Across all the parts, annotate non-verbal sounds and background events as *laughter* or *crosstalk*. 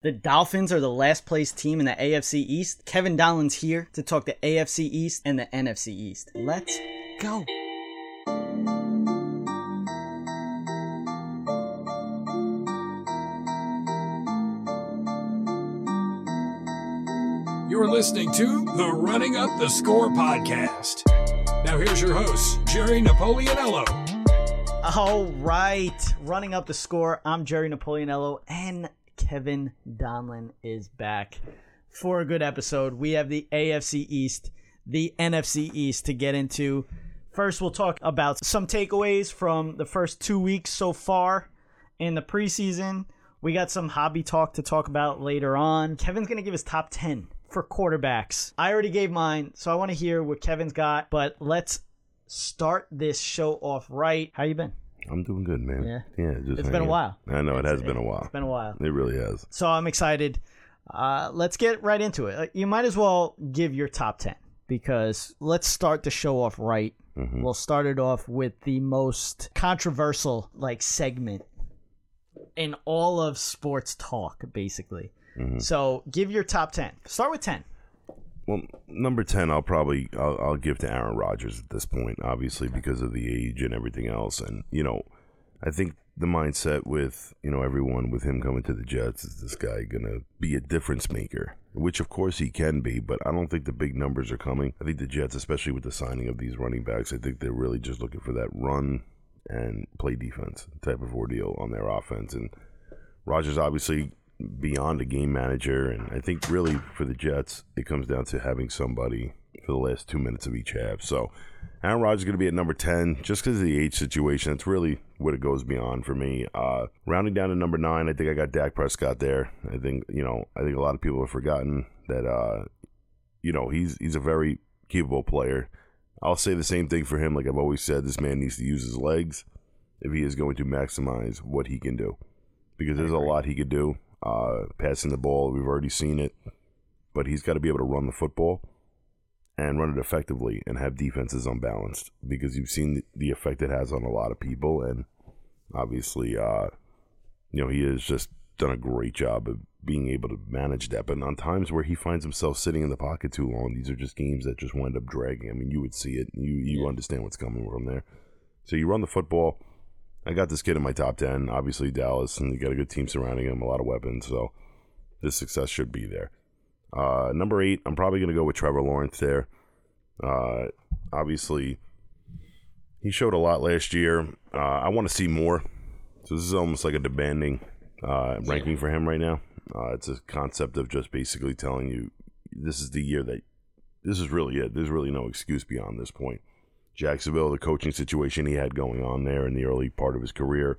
The Dolphins are the last place team in the AFC East. Kevin Donlan's here to talk the AFC East and the NFC East. Let's go. You're listening to the Running Up the Score podcast. Now, here's your host, Jerry Napoleonello. All right, running up the score. I'm Jerry Napoleonello, and Kevin Donlan is back for a good episode. We have the AFC East, the NFC East to get into. First, we'll talk about some takeaways from the first two weeks so far in the preseason. We got some hobby talk to talk about later on. Kevin's going to give his top 10 for quarterbacks. I already gave mine, so I want to hear what Kevin's got, but let's start this show off right. How you been? I'm doing good, man. Yeah. yeah. Just It's been a while. I know it It's- has been a while. It's been a while. It really has. So I'm excited. Uh, let's get right into it. You might as well give your top 10 because let's start the show off right. Mhm. We'll start it off with the most controversial like segment in all of sports talk, basically. Mhm. So give your top 10. Start with 10. Well, number ten, I'll probably I'll, I'll give to Aaron Rodgers at this point, obviously because of the age and everything else, and you know, I think the mindset with you know everyone with him coming to the Jets is this guy gonna be a difference maker, which of course he can be, but I don't think the big numbers are coming. I think the Jets, especially with the signing of these running backs, I think they're really just looking for that run and play defense type of ordeal on their offense, and Rodgers obviously beyond a game manager, and I think really for the Jets, it comes down to having somebody for the last two minutes of each half. So Aaron Rodgers is going to be at number 10 just because of the age situation. It's really what it goes beyond for me. Uh, rounding down to number nine, I think I got Dak Prescott there. I think, you know, I think a lot of people have forgotten that, uh, you know, he's, he's a very capable player. I'll say the same thing for him. Like I've always said, this man needs to use his legs if he is going to maximize what he can do because there's a lot he could do. Uh, passing the ball, we've already seen it, but he's got to be able to run the football and run it effectively and have defenses unbalanced because you've seen the effect it has on a lot of people. And obviously, uh, you know, he has just done a great job of being able to manage that. But on times where he finds himself sitting in the pocket too long, these are just games that just wind up dragging. I mean, you would see it. You you Yeah. understand what's coming from there. So you run the football. I got this kid in my top 10. Obviously, Dallas, and you got a good team surrounding him, a lot of weapons. So this success should be there. Uh, number eight, I'm probably going to go with Trevor Lawrence there. Uh, obviously, he showed a lot last year. Uh, I want to see more. So this is almost like a demanding uh, ranking for him right now. Uh, it's a concept of just basically telling you this is the year that this is really it. There's really no excuse beyond this point. Jacksonville, the coaching situation he had going on there in the early part of his career,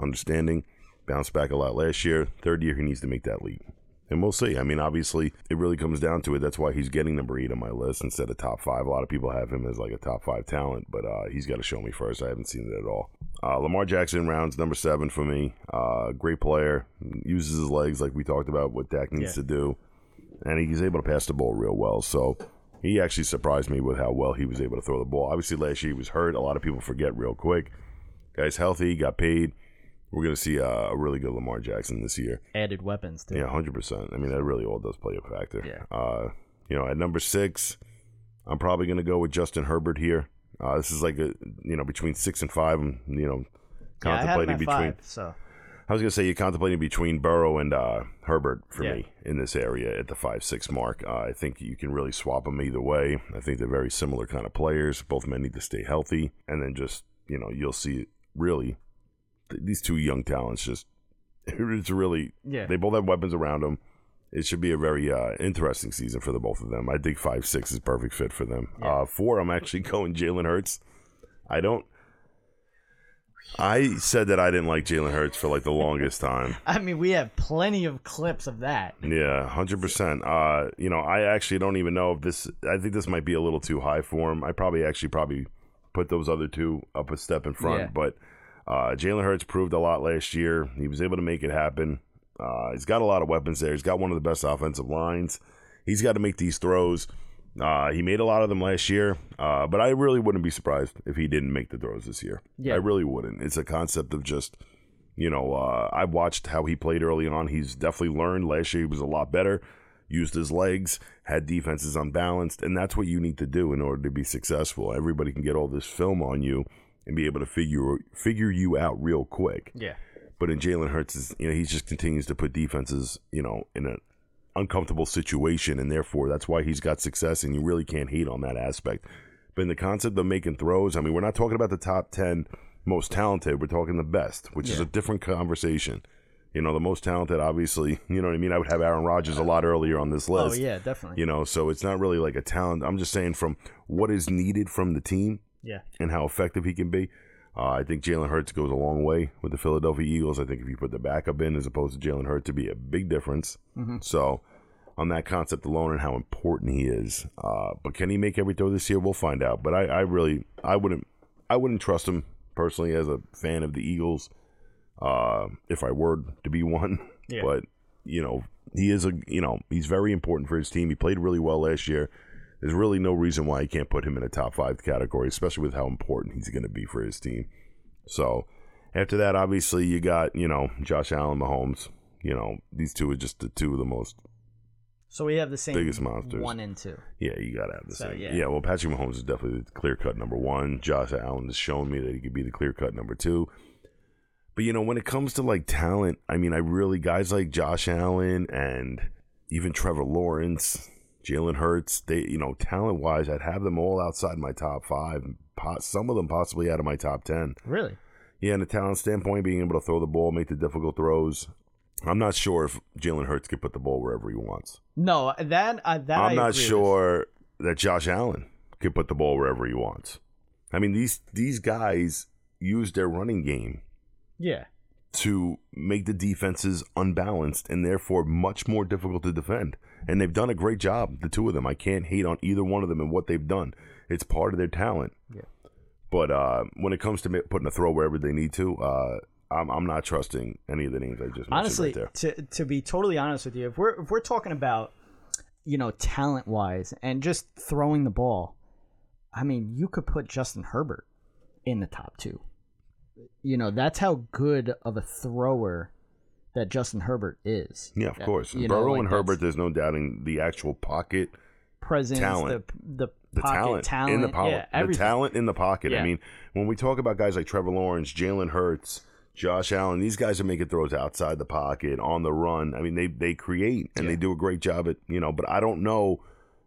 understanding, bounced back a lot last year. Third year, he needs to make that leap. And we'll see. I mean, obviously, it really comes down to it. That's why he's getting number eight on my list instead of top five. A lot of people have him as like a top five talent, but uh, he's got to show me first. I haven't seen it at all. Uh, Lamar Jackson rounds number seven for me. Uh, great player, uses his legs like we talked about what Dak needs Yeah. to do, and he's able to pass the ball real well. So he actually surprised me with how well he was able to throw the ball. Obviously, last year he was hurt. A lot of people forget real quick. Guy's healthy, got paid. We're going to see uh, a really good Lamar Jackson this year. Added weapons, too. Yeah, hundred percent. I mean, that really all does play a factor. Yeah. Uh, you know, at number six, I'm probably going to go with Justin Herbert here. Uh, this is like a you know between six and five. I'm you know Yeah, I had him contemplating at between. five, so I was going to say you're contemplating between Burrow and uh, Herbert for Yeah. me in this area at the five six mark. Uh, I think you can really swap them either way. I think they're very similar kind of players. Both men need to stay healthy, and then just you know you'll see really th- these two young talents just *laughs* it's really yeah. they both have weapons around them. It should be a very uh, interesting season for the both of them. I think five six is perfect fit for them. Yeah. Uh, four, I'm actually *laughs* going Jalen Hurts. I don't. I said that I didn't like Jalen Hurts for like the longest time. *laughs* I mean, we have plenty of clips of that. Yeah, hundred percent. Uh, you know, I actually don't even know if this. I think this might be a little too high for him. I probably actually probably put those other two up a step in front. Yeah. But uh, Jalen Hurts proved a lot last year. He was able to make it happen. Uh, he's got a lot of weapons there. He's got one of the best offensive lines. He's got to make these throws. Uh, he made a lot of them last year, uh, but I really wouldn't be surprised if he didn't make the throws this year. Yeah. I really wouldn't. It's a concept of just You know, uh, I watched how he played early on. He's definitely learned. Last year he was a lot better, used his legs, had defenses unbalanced, and that's what you need to do in order to be successful. Everybody can get all this film on you and be able to figure figure you out real quick. Yeah. But in Jalen Hurts, you know, he just continues to put defenses, you know, in an uncomfortable situation, and therefore that's why he's got success, and you really can't hate on that aspect. But in the concept of making throws, I mean, we're not talking about the top ten most talented. We're talking the best, which is a different conversation. You know, the most talented, obviously. *laughs* You know what I mean? I would have Aaron Rodgers a lot earlier on this Oh list. yeah, definitely. You know, so it's not really like a talent. I'm just saying from what is needed from the team Yeah. and how effective he can be. Uh, I think Jalen Hurts goes a long way with the Philadelphia Eagles. I think if you put the backup in as opposed to Jalen Hurts, to be a big difference. So, on that concept alone and how important he is, uh, but can he make every throw this year? We'll find out. But I, I really, I wouldn't, I wouldn't trust him personally as a fan of the Eagles. Uh, if I were to be *laughs* one, Yeah. but you know, he is a, you know, he's very important for his team. He played really well last year there's really no reason why you can't put him in a top five category, especially with how important he's going to be for his team. So after that, obviously you got you know Josh Allen, Mahomes. You know these two are just the two of the most. So we have the same Biggest monsters. one and two. Yeah, you got to have the So, same. yeah. Yeah. well, Patrick Mahomes is definitely the clear cut number one. Josh Allen has shown me that he could be the clear cut number two. But you know, when it comes to like talent, I mean, I really guys like Josh Allen and even Trevor Lawrence, Jalen Hurts, they you know, talent wise, I'd have them all outside my top five. Some of them possibly out of my top ten. Really? Yeah, in a talent standpoint, being able to throw the ball, make the difficult throws. I'm not sure if Jalen Hurts can put the ball wherever he wants. No, that uh, that I I'm not agree with. sure that Josh Allen could put the ball wherever he wants. I mean, these these guys use their running game Yeah. to make the defenses unbalanced and therefore much more difficult to defend. And they've done a great job, the two of them. I can't hate on either one of them and what they've done. It's part of their talent. Yeah. But uh, when it comes to putting a throw wherever they need to, uh, I'm, I'm not trusting any of the names I just mentioned Honestly, right there. to to be totally honest with you, if we're if we're talking about you know talent wise and just throwing the ball, I mean, you could put Justin Herbert in the top two. You know, that's how good of a thrower that Justin Herbert is. Yeah, of That- course. you know, Burrow like and Herbert, there's no doubting the actual pocket presence, talent. the the, the pocket talent, in the pocket, yeah, the talent in the pocket. Yeah. I mean, when we talk about guys like Trevor Lawrence, Jalen Hurts, Josh Allen, these guys are making throws outside the pocket, on the run. I mean, they they create and Yeah. they do a great job at you know. But I don't know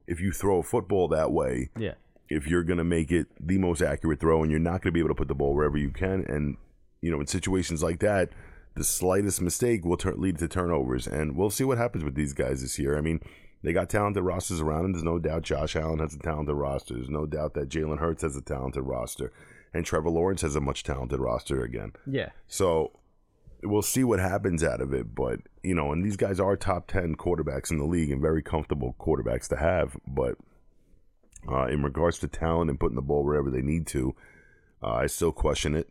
if you throw a football that way, Yeah, if you're going to make it the most accurate throw, and you're not going to be able to put the ball wherever you can. And you know, in situations like that, the slightest mistake will turn, lead to turnovers, and we'll see what happens with these guys this year. I mean, they got talented rosters around them. There's no doubt Josh Allen has a talented roster. There's no doubt that Jalen Hurts has a talented roster, and Trevor Lawrence has a much talented roster again. yeah, So we'll see what happens out of it. But, you know, and these guys are top 10 quarterbacks in the league and very comfortable quarterbacks to have. But uh, in regards to talent and putting the ball wherever they need to, uh, I still question it.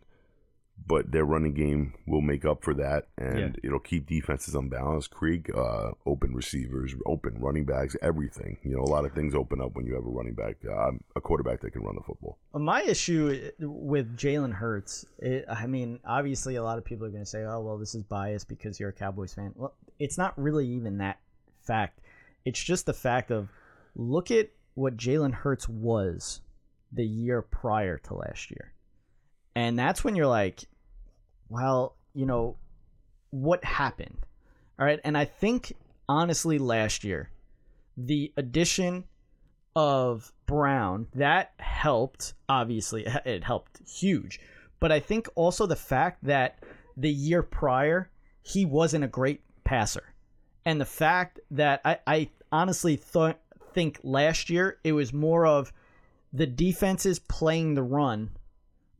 But their running game will make up for that, and Yeah. it'll keep defenses unbalanced. Create uh, open receivers, open running backs, everything. You know, a lot of things open up when you have a running back, uh, a quarterback that can run the football. My issue with Jalen Hurts, it, I mean, obviously a lot of people are going to say, "Oh, well, this is biased because you're a Cowboys fan." Well, it's not really even that fact. It's just the fact of look at what Jalen Hurts was the year prior to last year, and that's when you're like, "Well, you know, what happened?" All right, and I think honestly, last year, the addition of Brown that helped. Obviously, it helped huge, but I think also the fact that the year prior he wasn't a great passer, and the fact that I, I honestly thought think last year it was more of the defenses playing the run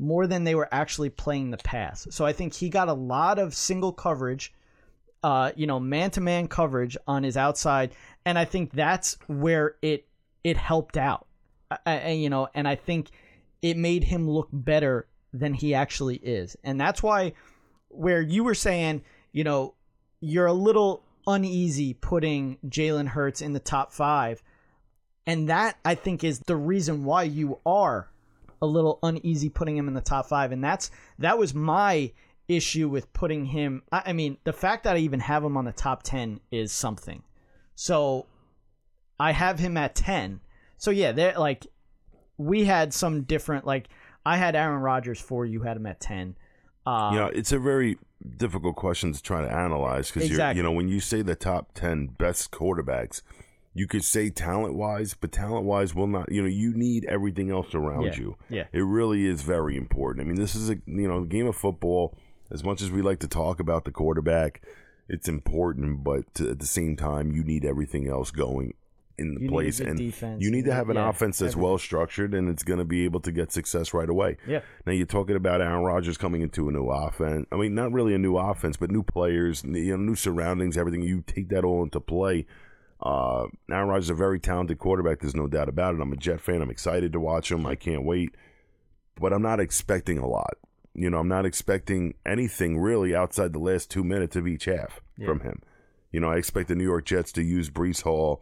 more than they were actually playing the pass. So I think he got a lot of single coverage, uh, you know, man to man coverage on his outside, and I think that's where it it helped out. And you know, and I think it made him look better than he actually is, and that's why where you were saying, you know, you're a little uneasy putting Jalen Hurts in the top five. And that I think is the reason why you are a little uneasy putting him in the top five. And that's that was my issue with putting him. I, I mean, the fact that I even have him on the top ten is something. So I have him at ten. So yeah, they're like we had some different like I had Aaron Rodgers four, you had him at ten. Uh, you know, it's a very difficult question to try to analyze because Exactly. you know when you say the top ten best quarterbacks, you could say talent wise, but talent wise will not. You know, you need everything else around Yeah. you. Yeah. It really is very important. I mean, this is a you know game of football. As much as we like to talk about the quarterback, it's important, but to, at the same time, you need everything else going in the You place, and defense, you you need to have an yeah, offense that's everything. well structured, and it's going to be able to get success right away. Yeah. Now you're talking about Aaron Rodgers coming into a new offense. I mean, not really a new offense, but new players, you know, new surroundings, everything. You take that all into play. Uh, Aaron Rodgers is a very talented quarterback. There's no doubt about it. I'm a Jet fan. I'm excited to watch him. I can't wait. But I'm not expecting a lot. You know, I'm not expecting anything really outside the last two minutes of each half from him. You know, I expect the New York Jets to use Breece Hall,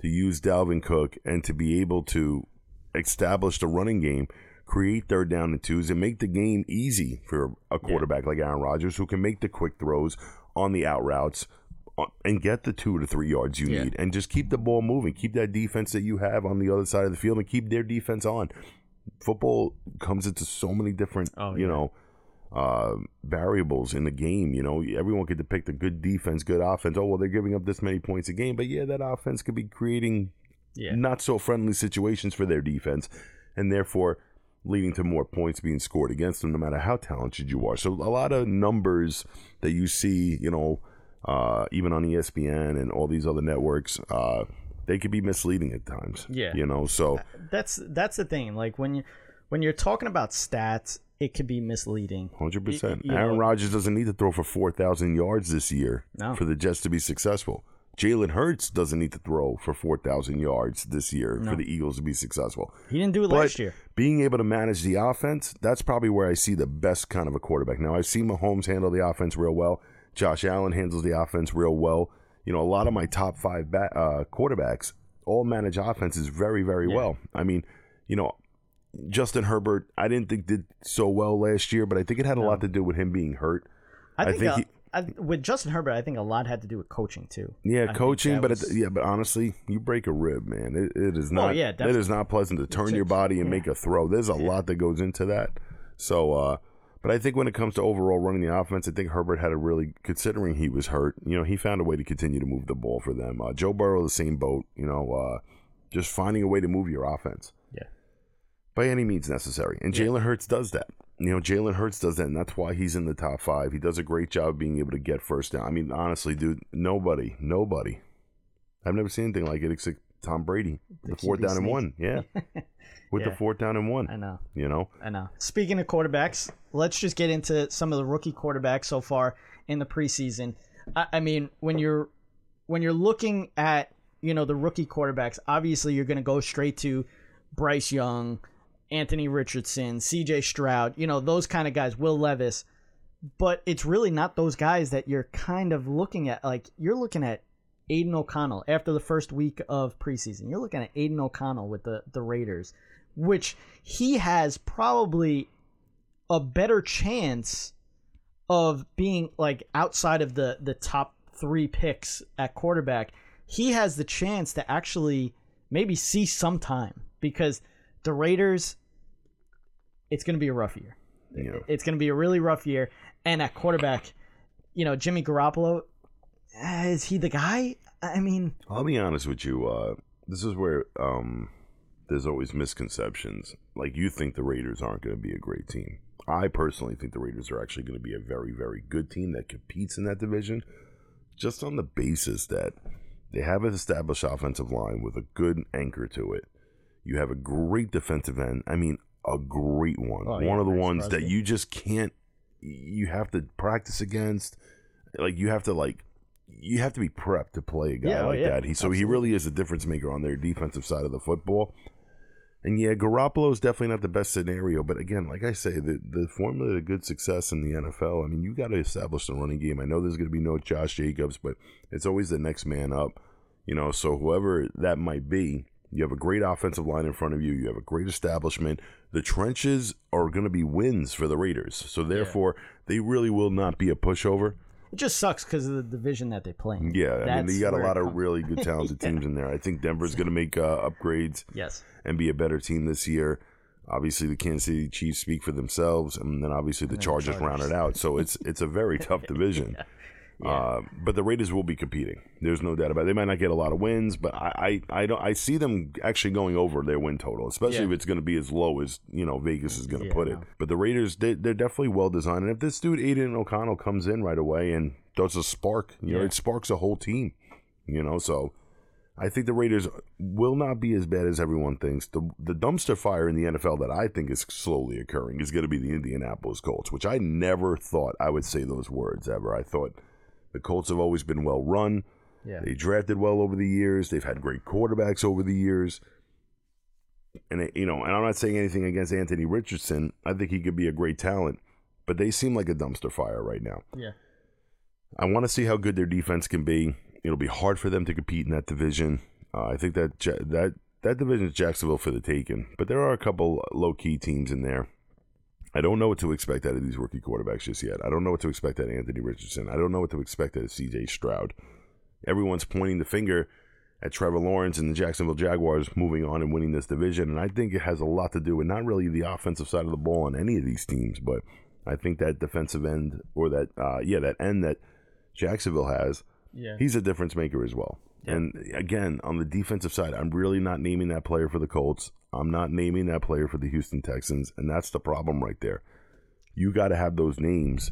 to use Dalvin Cook, and to be able to establish the running game, create third down and twos, and make the game easy for a quarterback like Aaron Rodgers who can make the quick throws on the out routes and get the two to three yards you Yeah. need, and just keep the ball moving, keep that defense that you have on the other side of the field, and keep their defense on. Football comes into so many different, Oh, you yeah. know, uh, variables in the game. You know, everyone could depict a good defense, good offense. Oh well, they're giving up this many points a game, but yeah, that offense could be creating Yeah. not so friendly situations for their defense, and therefore leading to more points being scored against them, no matter how talented you are. So a lot of numbers that you see, you know, uh, even on ESPN and all these other networks, uh, they could be misleading at times. Yeah. you know. So That's that's the thing. Like when you when you're talking about stats, it could be misleading. Hundred percent. Aaron know- Rodgers doesn't need to throw for four thousand yards this year No. for the Jets to be successful. Jalen Hurts doesn't need to throw for four thousand yards this year for the Eagles to be successful. He didn't do it But last year. being able to manage the offense, that's probably where I see the best kind of a quarterback. Now I've seen Mahomes handle the offense real well. Josh Allen handles the offense real well. You know, a lot of my top five ba- uh, quarterbacks all manage offenses very, very well. I mean, you know, Justin Herbert, I didn't think did so well last year, but I think it had a lot to do with him being hurt. I I think, think uh, he- I, with Justin Herbert, I think a lot had to do with coaching too. Yeah, I coaching, but was- it, yeah, but honestly, you break a rib, man. It, it is not. yeah, it is not pleasant to turn your body and make a throw. There's a lot that goes into that. So, uh, but I think when it comes to overall running the offense, I think Herbert had a really, considering he was hurt, you know, he found a way to continue to move the ball for them. Uh, Joe Burrow, the same boat, you know, uh, just finding a way to move your offense Yeah. by any means necessary. And Jalen Hurts does that. You know, Jalen Hurts does that, and that's why he's in the top five. He does a great job of being able to get first down. I mean, honestly, dude, nobody, nobody. I've never seen anything like it except Tom Brady. The, fourth QB down and one. Yeah. *laughs* With Yeah. the fourth down and one. I know. You know? I know. Speaking of quarterbacks, let's just get into some of the rookie quarterbacks so far in the preseason. I, I mean, when you're when you're looking at you know the rookie quarterbacks, obviously you're going to go straight to Bryce Young, Anthony Richardson, C.J. Stroud, you know those kind of guys, Will Levis. But it's really not those guys that you're kind of looking at. Like you're looking at Aidan O'Connell after the first week of preseason. You're looking at Aidan O'Connell with the the Raiders, which he has probably a better chance of being like outside of the the top three picks at quarterback. He has the chance to actually maybe see some time because the Raiders. It's going to be a rough year. Know. It's going to be a really rough year. And at quarterback, you know, Jimmy Garoppolo, uh, is he the guy? I mean, I'll be honest with you. Uh, this is where um, there's always misconceptions. Like you think the Raiders aren't going to be a great team. I personally think the Raiders are actually going to be a very, very good team that competes in that division, just on the basis that they have an established offensive line with a good anchor to it. You have a great defensive end. I mean, a great one. Oh, yeah, one of the ones that you just can't. You have to practice against. Like you have to like. You have to be prepped to play a guy Yeah, oh, like yeah, that. He so he really is a difference maker on their defensive side of the football. And yeah, Garoppolo is definitely not the best scenario, but again, like I say, the the formula to good success in the NFL. I mean, you got to establish the running game. I know there's going to be no Josh Jacobs, but it's always the next man up. You know, so whoever that might be, You have a great offensive line in front of you. You have a great establishment. The trenches are going to be wins for the Raiders. So therefore, they really will not be a pushover. It just sucks because of the division that they play. in. Yeah, I mean, That's you got a lot of really good, *laughs* talented teams in there. I think Denver's going to make uh, upgrades Yes. and be a better team this year. Obviously, the Kansas City Chiefs speak for themselves, and then obviously the then the Chargers, round it out. So it's it's a very *laughs* tough division. Uh, but the Raiders will be competing. There's no doubt about it. They might not get a lot of wins, but I, I, I don't I see them actually going over their win total, especially Yeah. if it's going to be as low as you know Vegas is going to Yeah, put it. But the Raiders, they, they're definitely well designed. And if this dude Aidan O'Connell comes in right away and does a spark, you know, it sparks a whole team. You know, so I think the Raiders will not be as bad as everyone thinks. The the dumpster fire in the NFL that I think is slowly occurring is going to be the Indianapolis Colts, which I never thought I would say those words ever. I thought the Colts have always been well run. Yeah. They drafted well over the years. They've had great quarterbacks over the years. And it- you know, and I'm not saying anything against Anthony Richardson. I think he could be a great talent, but they seem like a dumpster fire right now. Yeah. I want to see how good their defense can be. It'll be hard for them to compete in that division. Uh, I think that that that division is Jacksonville for the taking, but there are a couple low key teams in there. I don't know what to expect out of these rookie quarterbacks just yet. I don't know what to expect out of Anthony Richardson. I don't know what to expect out of C.J. Stroud. Everyone's pointing the finger at Trevor Lawrence and the Jacksonville Jaguars moving on and winning this division, and I think it has a lot to do with not really the offensive side of the ball on any of these teams, but I think that defensive end or that uh, yeah that end that Jacksonville has Yeah. he's a difference maker as well. And again, on the defensive side, I'm really not naming that player for the Colts. I'm not naming that player for the Houston Texans, and that's the problem right there. You got to have those names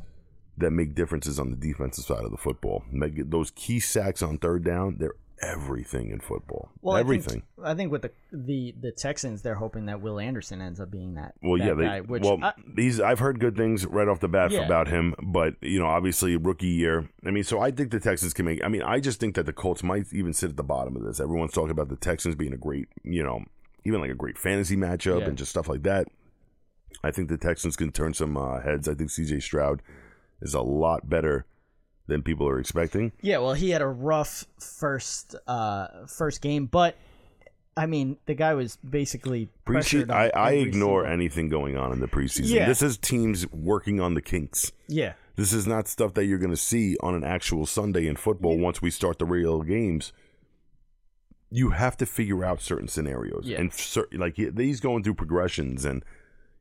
that make differences on the defensive side of the football. Make those key sacks on third down, they're everything in football. Well, everything. I think, I think with the the the Texans, they're hoping that Will Anderson ends up being that. Well, that yeah, they, guy, which well, I- these I've heard good things right off the bat Yeah. about him, but you know, obviously rookie year. I mean, so I think the Texans can make. I mean, I just think that the Colts might even sit at the bottom of this. Everyone's talking about the Texans being a great, you know, even like a great fantasy matchup Yeah. and just stuff like that. I think the Texans can turn some uh, heads. I think C.J. Stroud is a lot better than people are expecting. yeah, well, he had a rough first uh first game, but I mean, the guy was basically. Preseason, I, I ignore single- anything going on in the preseason. Yeah. This is teams working on the kinks. Yeah, This is not stuff that you're going to see on an actual Sunday in football once we start the real games. You have to figure out certain scenarios, Yeah. and cer- like he- he's going through progressions and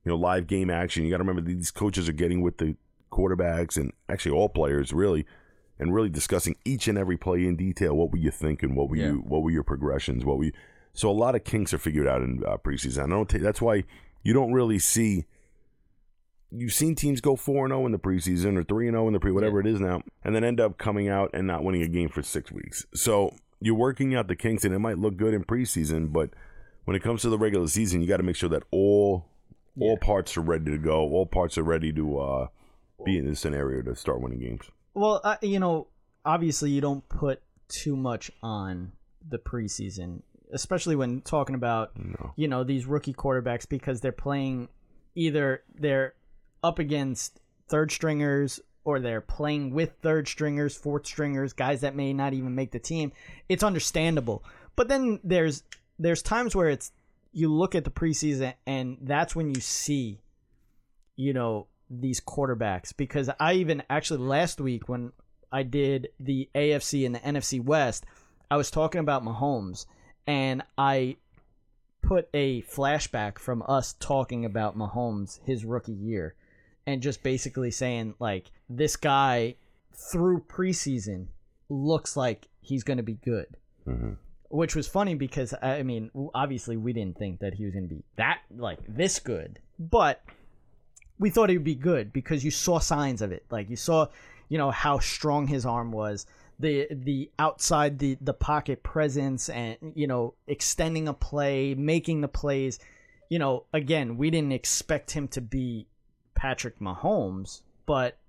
you know live game action. You got to remember these coaches are getting with the quarterbacks and actually all players really, and really discussing each and every play in detail. What were you thinking? What were Yeah. you? What were your progressions? What were you? So a lot of kinks are figured out in uh, preseason. I don't. ta- that's why you don't really see you've seen teams go 4 and 0 in the preseason or 3 and 0 in the pre, whatever it is now, and then end up coming out and not winning a game for six weeks. So you're working out the kinks, and it might look good in preseason, but when it comes to the regular season, you got to make sure that all all parts are ready to go, all parts are ready to uh, be in this scenario to start winning games. Well, uh, you know, obviously you don't put too much on the preseason, especially when talking about you know these rookie quarterbacks because they're playing either they're up against third stringers or they're playing with third stringers, fourth stringers, guys that may not even make the team. It's understandable. But then there's there's times where it's you look at the preseason and that's when you see you know these quarterbacks because I even actually last week when I did the AFC and the NFC West, I was talking about Mahomes and I put a flashback from us talking about Mahomes his rookie year and just basically saying like this guy through preseason looks like he's going to be good. Mm-hmm. Which was funny because I mean, obviously we didn't think that he was going to be that like this good, but we thought he would be good because you saw signs of it. Like you saw, you know, how strong his arm was, the the outside the the pocket presence, and you know, extending a play, making the plays. You know, again, we didn't expect him to be Patrick Mahomes, but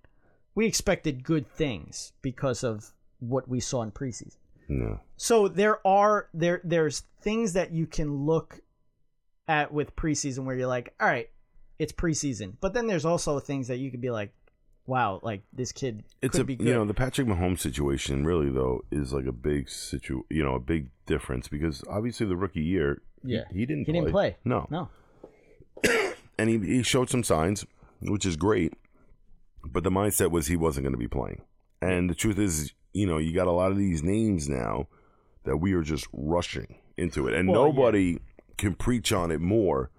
we expected good things because of what we saw in preseason. No. So there are there there's things that you can look at with preseason where you're like, all right, it's preseason. But then there's also things that you could be like, wow, like this kid It's could a be good. you know the Patrick Mahomes situation really though is like a big situ you know a big difference because obviously the rookie year Yeah. he, didn't he didn't play. no No. *coughs* and he, he showed some signs which is great but the mindset was he wasn't going to be playing and the truth is you know you got a lot of these names now that we are just rushing into it and Well, yeah. nobody can preach on it more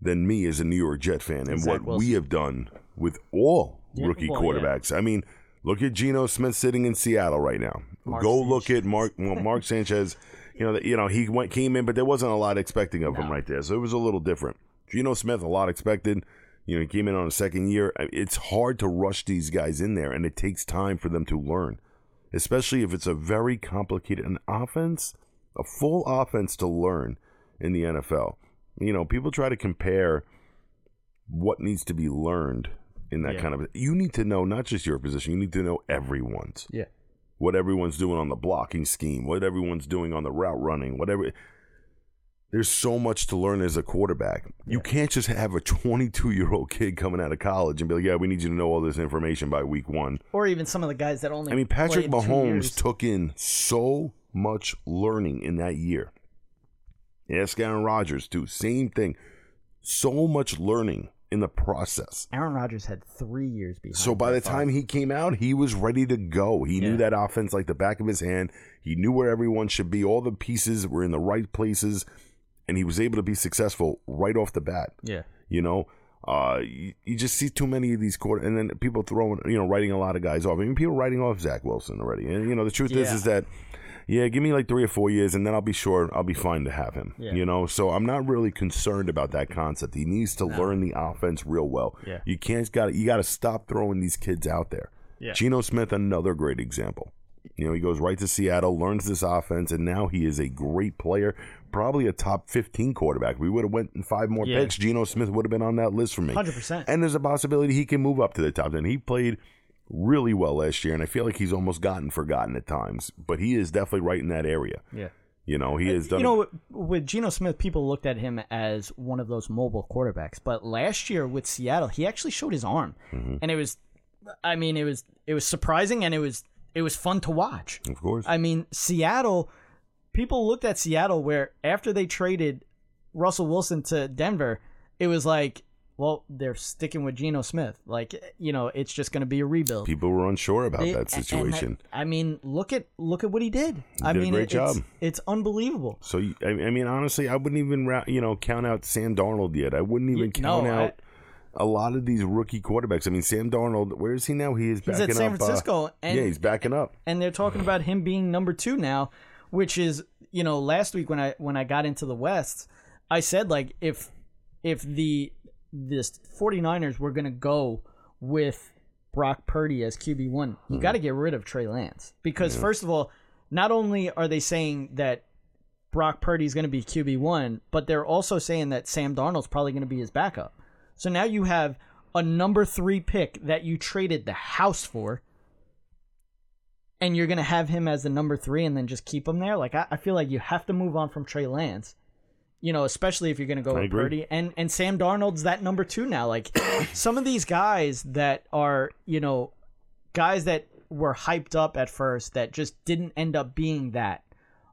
than me as a New York Jet fan and Zach what Wilson. we have done with all Yeah, rookie well, yeah. quarterbacks. I mean, look at Geno Smith sitting in Seattle right now. Mark Go look at Mark well, Mark Sanchez. You know, you know he went came in, but there wasn't a lot expecting of him right there, so it was a little different. Geno Smith, a lot expected. You know, he came in on a second year. It's hard to rush these guys in there, and it takes time for them to learn, especially if it's a very complicated an offense, a full offense to learn in the NFL. You know, people try to compare what needs to be learned in that Yeah. kind of. You need to know not just your position. You need to know everyone's Yeah. what everyone's doing on the blocking scheme, what everyone's doing on the route running, whatever. There's so much to learn as a quarterback. You can't just have a 22 year old kid coming out of college and be like, "Yeah, we need you to know all this information by week one." Or even some of the guys that only I mean, Patrick Mahomes took in so much learning in that year. Ask Aaron Rodgers too. Same thing. So much learning in the process. Aaron Rodgers had three years behind. So by the Favre. time he came out, he was ready to go. He Yeah. knew that offense like the back of his hand. He knew where everyone should be. All the pieces were in the right places, and he was able to be successful right off the bat. yeah, You know, uh, you, you just see too many of these quarter, and then people throwing, you know, writing a lot of guys off. I mean, people writing off Zach Wilson already. And you know, the truth is, is that. Yeah, give me like three or four years, and then I'll be sure I'll be fine to have him. Yeah. You know, so I'm not really concerned about that concept. He needs to learn the offense real well. Yeah. You can't got you got to stop throwing these kids out there. Yeah. Geno Smith, another great example. You know, he goes right to Seattle, learns this offense, and now he is a great player, probably a top 15 quarterback. We would have went in five more Yeah. picks. Geno Smith would have been on that list for me. hundred percent. And there's a possibility he can move up to the top 10. He played really well last year, and I feel like he's almost gotten forgotten at times, but he is definitely right in that area. Yeah. You know, he has done. You know, with- with Geno Smith, people looked at him as one of those mobile quarterbacks. But last year with Seattle, he actually showed his arm, Mm-hmm. and it was, I mean, it was it was surprising and it was it was fun to watch. of course. I mean, Seattle, people looked at Seattle where after they traded Russell Wilson to Denver, it was like, well, they're sticking with Geno Smith. Like, you know, it's just going to be a rebuild. People were unsure about They- that situation. I, I mean, look at look at what he did. I did a mean, great it- it's, job. It's unbelievable. So you- I I mean, honestly, I wouldn't even you know count out Sam Darnold yet. I wouldn't even no, count I- out a lot of these rookie quarterbacks. I mean, Sam Darnold, where is he now? He is He's backing at San up. uh, Francisco, and yeah, he's backing up. and they're talking about him being number two now, which is you know last week when I when I got into the West, I said like if if the this 49ers were gonna go with Brock Purdy as QB one, Hmm. you got to get rid of Trey Lance because first of all, not only are they saying that Brock Purdy is going to be QB one, but they're also saying that Sam Darnold's probably going to be his backup. So now you have a number three pick that you traded the house for, and you're going to have him as the number three and then just keep him there. Like I, I feel like you have to move on from Trey Lance. You know, especially if you're going to go I with agree. Purdy and and Sam Darnold's that number two now. Like *coughs* some of these guys that are you know guys that were hyped up at first that just didn't end up being that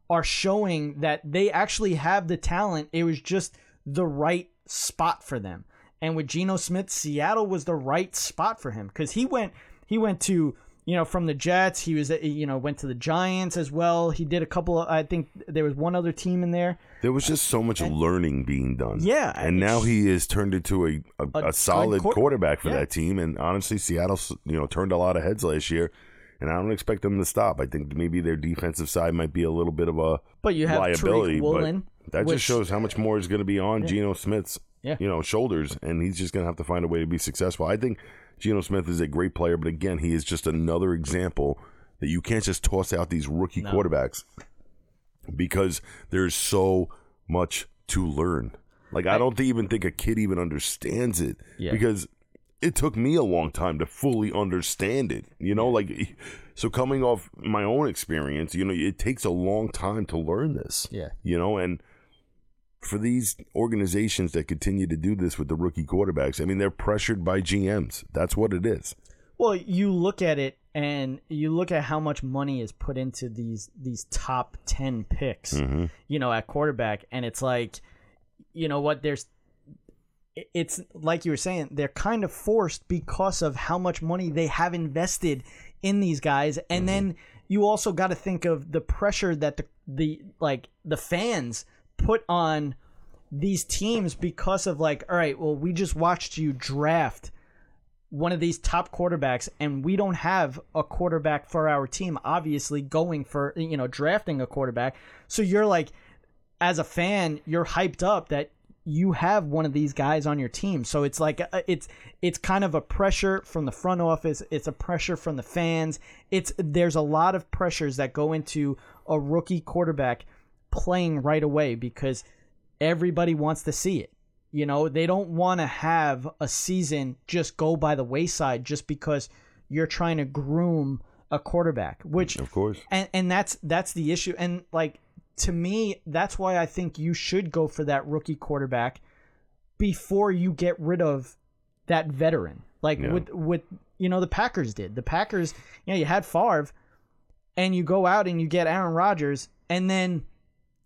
are showing that they actually have the talent. It was just the right spot for them. And with Geno Smith, Seattle was the right spot for him because he went he went to you know from the Jets. He was eh, you know went to the Giants as well. He did a couple of I think there was one other team in there. There was just so much learning being done. Yeah, and now he is turned into a a, A a solid quarter- quarterback for yeah. that team. And honestly, Seattle, you know, turned a lot of heads last year. And I don't expect them to stop. I think maybe their defensive side might be a little bit of a But you have liability, Woolen, but that which- just shows how much more is going to be on Geno Smith's, Yeah. you know, shoulders, and he's just going to have to find a way to be successful. I think Geno Smith is a great player, but again, he is just another example that you can't just toss out these rookie No. quarterbacks because there's so much to learn. Like I don't even think a kid even understands it Yeah. because it took me a long time to fully understand it. You know, like *laughs* so coming off my own experience, you know, it takes a long time to learn this. Yeah. You know, and for these organizations that continue to do this with the rookie quarterbacks, I mean, they're pressured by GMs. That's what it is. Well, you look at it and you look at how much money is put into these these top 10 picks, Mm-hmm. you know, at quarterback and it's like you know what there's it's like you were saying they're kind of forced because of how much money they have invested in these guys and then you also got to think of the pressure that the the like the fans put on these teams because of like all right well we just watched you draft one of these top quarterbacks and we don't have a quarterback for our team obviously going for you know drafting a quarterback. So you're like as a fan you're hyped up that you have one of these guys on your team. So it's like uh, it's it's kind of a pressure from the front office. It's a pressure from the fans. It's there's a lot of pressures that go into a rookie quarterback playing right away because everybody wants to see it you know, they don't want to have a season just go by the wayside just because you're trying to groom a quarterback, which Of course. and and that's that's the issue. And like to me, that's why I think you should go for that rookie quarterback before you get rid of that veteran. Like Yeah. with with you know the Packers did. The Packers, you know, you had Favre, and you go out and you get Aaron Rodgers, and then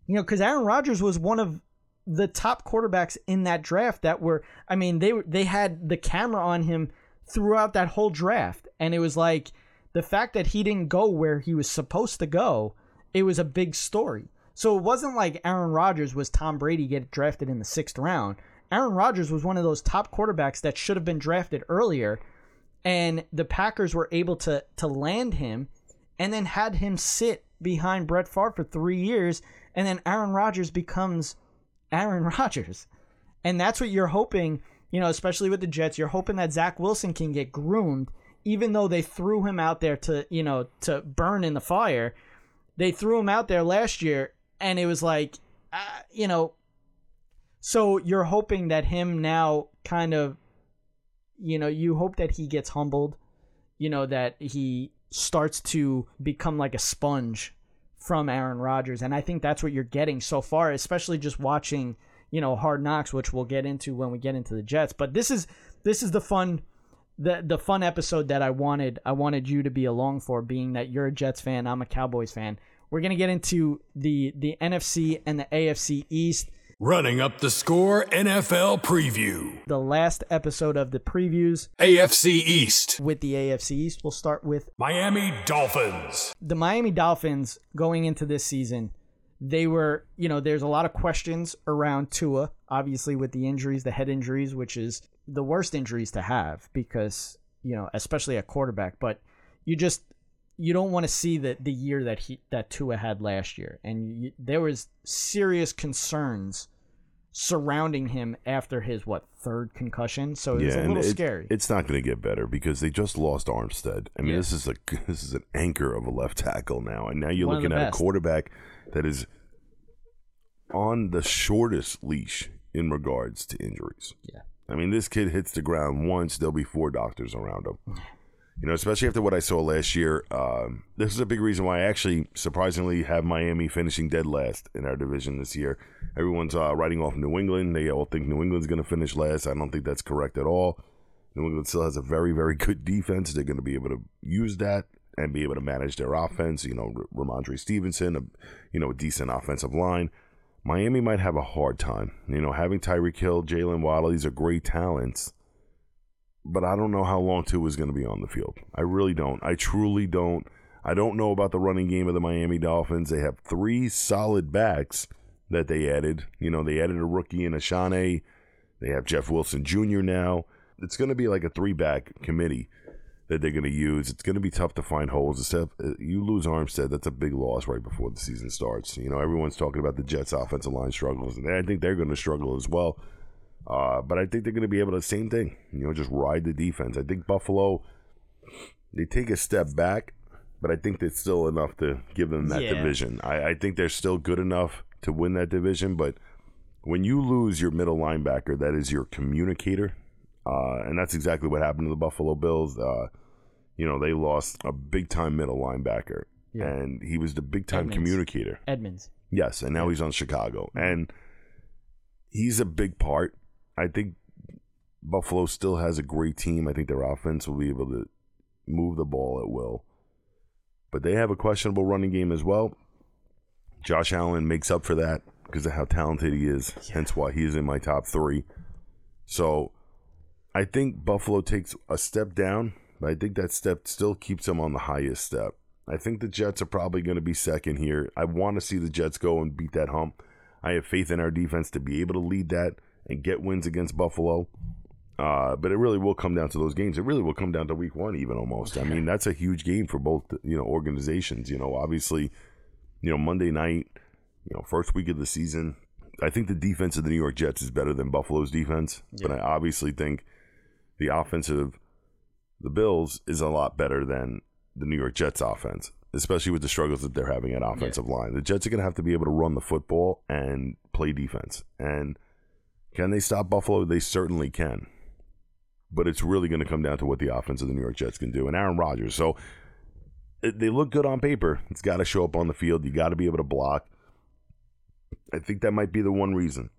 you know because Aaron Rodgers was one of the top quarterbacks in that draft that were I mean they they had the camera on him throughout that whole draft. And it was like the fact that he didn't go where he was supposed to go it was a big story. So it wasn't like Aaron Rodgers was Tom Brady get drafted in the 6th round. Aaron Rodgers was one of those top quarterbacks that should have been drafted earlier. And the Packers were able to to land him and then had him sit behind Brett Favre for 3 years and then Aaron Rodgers becomes Aaron *laughs* Rodgers. And that's what you're hoping, you know, especially with the Jets, you're hoping that Zach Wilson can get groomed, even though they threw him out there to, you know, to burn in the fire. They threw him out there last year, and it was like, uh, you know, so you're hoping that him now kind of, you know, you hope that he gets humbled, you know, that he starts to become like a sponge from Aaron Rodgers. And I think that's what you're getting so far, especially just watching, you know, Hard Knocks, which we'll get into when we get into the Jets. But this is this is the fun the the fun episode that I wanted I wanted you to be along for, being that you're a Jets fan, I'm a Cowboys fan. We're gonna get into the the NFC and the AFC East. Running up the score NFL preview. The last episode of the previews AFC East. with the AFC East. We'll start with Miami Dolphins. the Miami Dolphins going into this season, they were, you know, there's a lot of questions around Tua, obviously with the injuries, the head injuries, which is the worst injuries to have because, you know, especially at quarterback, but you just you don't want to see the the year that he that Tua had last year and you, there was serious concerns surrounding him after his what third concussion so it was a little it- scary It's not going to get better because they just lost Armstead. I mean, Yeah. this is a *laughs* this is an anchor of a left tackle now, and now you're One looking at a quarterback that is on the shortest leash in regards to injuries. Yeah. I mean, this kid hits the ground once, there'll be four doctors around him. You know, especially after what I saw last year. Um, this is a big reason why I actually surprisingly have Miami finishing dead last in our division this year. Everyone's uh, writing off New England. They all think New England's going to finish last. I don't think that's correct at all. New England still has a very, very *laughs* good defense. They're going to be able to use that and be able to manage their offense. You know, R- Rhamondre Stevenson, a, you know, a decent offensive line. Miami might have a hard time. You know, having Tyreek Hill, Jaylen Waddle, these are great talents. But I don't know how long Tua is going to be on the field. I really don't. I truly don't. I don't know about the running game of the Miami Dolphins. They have three solid backs that they added. You know, they added a rookie in Achane. They have Jeff Wilson Jr. now. It's going to be like a three back committee that they're going to use. It's going to be tough to find holes. Except uh, you lose Armstead, that's a big loss right before the season starts. You know, everyone's talking about the Jets' offensive line struggles, and I think they're going to struggle as well. Uh, but I think they're going to be able to same thing. You know, just ride the defense. I think Buffalo they take a step back, but I think that's still enough to give them that Yeah. division. I, I think they're still good enough to win that division, but when you lose your middle linebacker, that is your communicator, uh, and that's exactly what happened to the Buffalo Bills. Uh, you know, they lost a big time middle linebacker, Yeah. and he was the big time Edmunds. communicator. Edmunds Yes, and now he's on Chicago, and he's a big part. I think Buffalo still has a great team. I think their offense will be able to move the ball at will. But they have a questionable running game as well. Josh Allen makes up for that because of how talented he is, hence why he's in my top three. So I think Buffalo takes a step down, but I think that step still keeps them on the highest step. I think the Jets are probably going to be second here. I want to see the Jets go and beat that hump. I have faith in our defense to be able to lead that and get wins against Buffalo. Uh, but it really will come down to those games. It really will come down to week one, even almost. I mean, that's a huge game for both you know organizations. You know, obviously, you know Monday night, you know first week of the season. I think the defense of the New York Jets is better than Buffalo's defense, yeah. but I obviously think the offensive the Bills is a lot better than the New York Jets offense, especially with the struggles that they're having at offensive yeah. line. The Jets are going to have to be able to run the football and play defense. And can they stop Buffalo? They certainly can. But it's really going to come down to what the offense of the New York Jets can do. And Aaron Rodgers. So they look good on paper. It's got to show up on the field. You got to be able to block. I think that might be the one reason.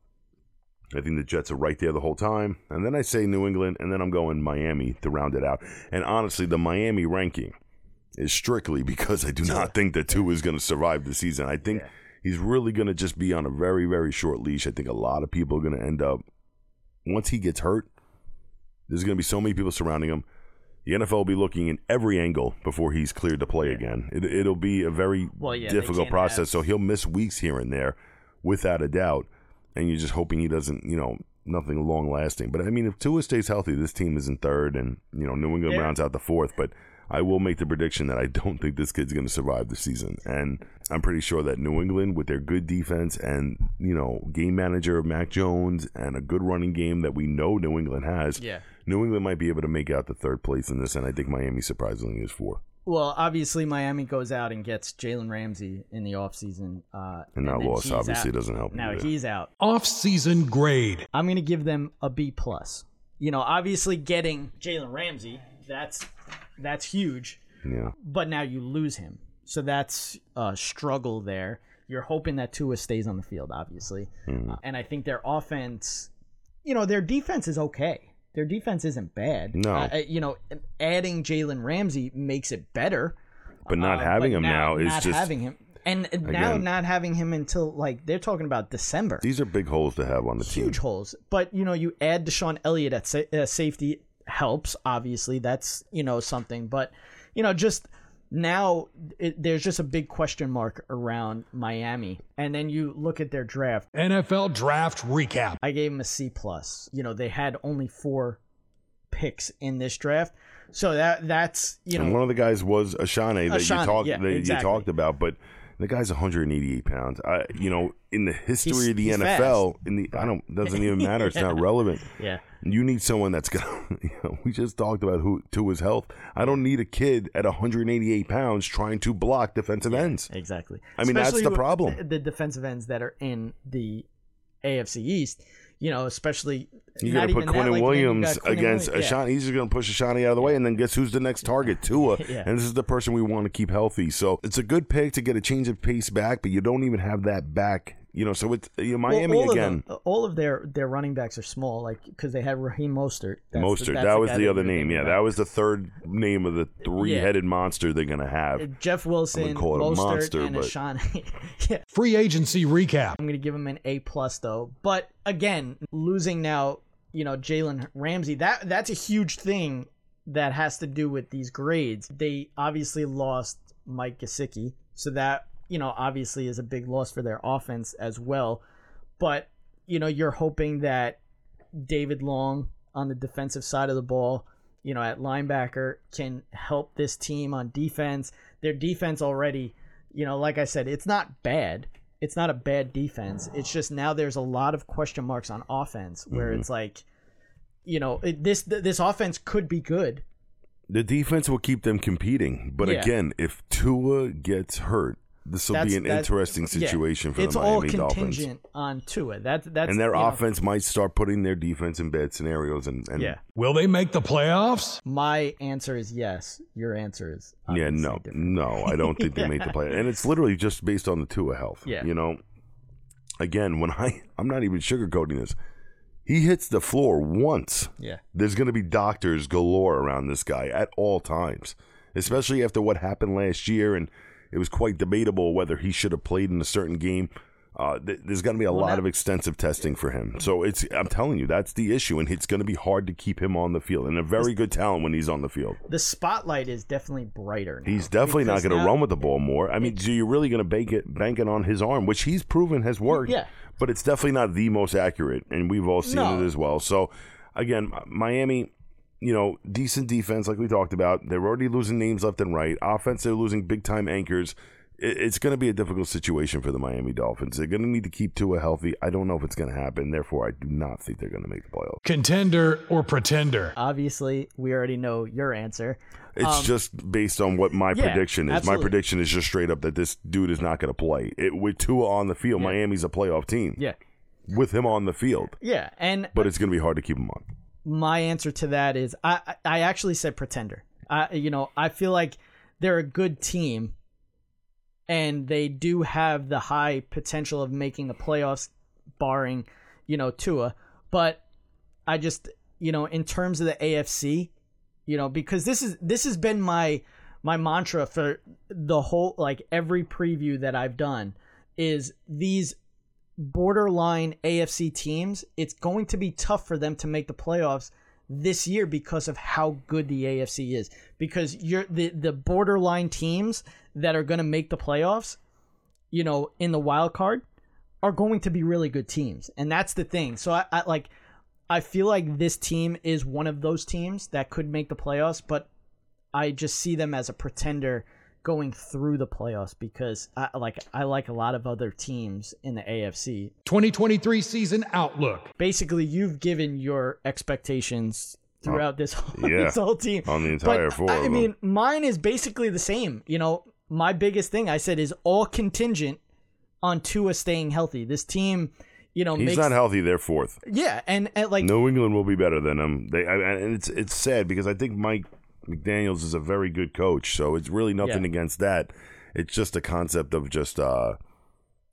I think the Jets are right there the whole time. And then I say New England, and then I'm going Miami to round it out. And honestly, the Miami ranking is strictly because I do not think that Tua is going to survive the season. I think yeah. He's really going to just be on a very, very short leash. I think a lot of people are going to end up, once he gets hurt, there's going to be so many people surrounding him. The NFL will be looking in every angle before he's cleared to play again. It, will be a very well, yeah, difficult process. Have... So he'll miss weeks here and there, without a doubt. And you're just hoping he doesn't, you know, nothing long lasting. But I mean, if Tua stays healthy, this team is in third, and you know, New England yeah. rounds out the fourth. But I will make the prediction that I don't think this kid's going to survive the season. And I'm pretty sure that New England, with their good defense and, you know, game manager Mac Jones and a good running game that we know New England has, yeah. New England might be able to make out the third place in this. And I think Miami surprisingly is four. Well, obviously, Miami goes out and gets Jalen Ramsey in the offseason. Uh, and that loss obviously out. doesn't help. Now he's out. Off-season grade. I'm going to give them a B plus. You know, obviously getting Jalen Ramsey, that's that's huge. Yeah. But now you lose him. So that's a struggle there. You're hoping that Tua stays on the field, obviously. Mm. Uh, and I think their offense, you know, their defense is okay. Their defense isn't bad. No. Uh, you know, adding Jalen Ramsey makes it better. But not uh, having but him now, now is not just having him. And again, now not having him until like they're talking about December. These are big holes to have on the Huge team. Huge holes. But you know, you add DeShon Elliott at sa- uh, safety helps. Obviously, that's you know something, but you know just now it, there's just a big question mark around Miami, and then you look at their draft. NFL draft recap. I gave them a C plus. You know they had only four picks in this draft. So that that's you know and one of the guys was Achane that Achane, you talked yeah, that exactly. you talked about, but the guy's 188 pounds. I, you know, in the history he's, of the NFL, fast. in the I don't doesn't even matter. It's not *laughs* relevant. Yeah, you need someone that's gonna. *laughs* You know, we just talked about who to his health. I don't need a kid at 188 pounds trying to block defensive yeah, ends. Exactly. I mean, Especially that's the problem. The defensive ends that are in the AFC East you know, especially you got to put Quinnen like, Williams against Williams. Yeah. He's just going to push Achane out of the way, and then guess who's the next target? *laughs* Tua. yeah. And this is the person we want to keep healthy. So it's a good pick to get a change of pace back, but you don't even have that back you know, so it's you know, Miami well, all again. Of them, all of their their running backs are small, like because they have Raheem Mostert. That's Mostert, the, that was the other name. Yeah, back. that was the third name of the three headed yeah. monster they're gonna have. Uh, Jeff Wilson, call it Mostert, a monster, and but... *laughs* yeah. Free agency recap. I'm gonna give him an A plus though, but again, losing now, you know, Jalen Ramsey. That that's a huge thing that has to do with these grades. They obviously lost Mike Gesicki, so that you know, obviously is a big loss for their offense as well. But, you know, you're hoping that David Long on the defensive side of the ball, you know, at linebacker can help this team on defense. Their defense already, you know, like I said, it's not bad. It's not a bad defense. It's just now there's a lot of question marks on offense where mm-hmm. it's like, you know, it, this this offense could be good. The defense will keep them competing, but yeah. again, if Tua gets hurt, this will be an interesting situation yeah, for the Miami Dolphins. It's all contingent on Tua. That, that's and their offense know. might start putting their defense in bad scenarios. And, and yeah, will they make the playoffs? My answer is yes. Your answer is yeah. No, different. no, I don't think yeah. they make the *laughs* playoffs, And it's literally just based on the Tua health. Yeah, you know. Again, when I *laughs* I'm not even sugarcoating this. He hits the floor once. Yeah. There's going to be doctors galore around this guy at all times, especially after what happened last year. And it was quite debatable whether he should have played in a certain game. Uh, th- there's going to be a Well, lot that- of extensive testing for him. So it's, I'm telling you, that's the issue. And it's going to be hard to keep him on the field. And a very good talent when he's on the field. The spotlight is definitely brighter. Now He's definitely not going to run with the ball more. I mean, so you're really going to bank it, bank it on his arm, which he's proven has worked. Yeah. But it's definitely not the most accurate, and we've all seen No. it as well. So, again, Miami, you know, decent defense, like we talked about. They're already losing names left and right. Offense, they're losing big time anchors. It's going to be a difficult situation for the Miami Dolphins. They're going to need to keep Tua healthy. I don't know if it's going to happen. Therefore, I do not think they're going to make the playoffs. Contender or pretender? Obviously, we already know your answer. It's just based on what my Um, yeah, prediction is. absolutely. My prediction is just straight up that this dude is not going to play. It, with Tua on the field, Miami's a playoff team. Yeah. With him on the field, Yeah. And but it's going to be hard to keep him on. My answer to that is I I actually said pretender. I you know I feel like they're a good team, and they do have the high potential of making the playoffs, barring you know Tua. But I just you know in terms of the AFC, you know because this is this has been my my mantra for the whole like every preview that I've done is these borderline AFC teams, it's going to be tough for them to make the playoffs this year because of how good the AFC is. Because you're the the borderline teams that are going to make the playoffs, you know, in the wild card, are going to be really good teams, and that's the thing. So I, I like, I feel like this team is one of those teams that could make the playoffs, but I just see them as a pretender going through the playoffs because I like I like a lot of other teams in the AFC. 2023 season outlook. Basically, you've given your expectations throughout this whole, *laughs* yeah. this whole team. On the entire but, four I of them. mean, mine is basically the same. You know, my biggest thing I said is all contingent on Tua staying healthy. This team, you know, He's makes not healthy. They're fourth. yeah, and, and like New England will be better than them. They I, and it's it's sad because I think Mike McDaniel's is a very good coach. So it's really nothing Yeah. against that. It's just a concept of just uh,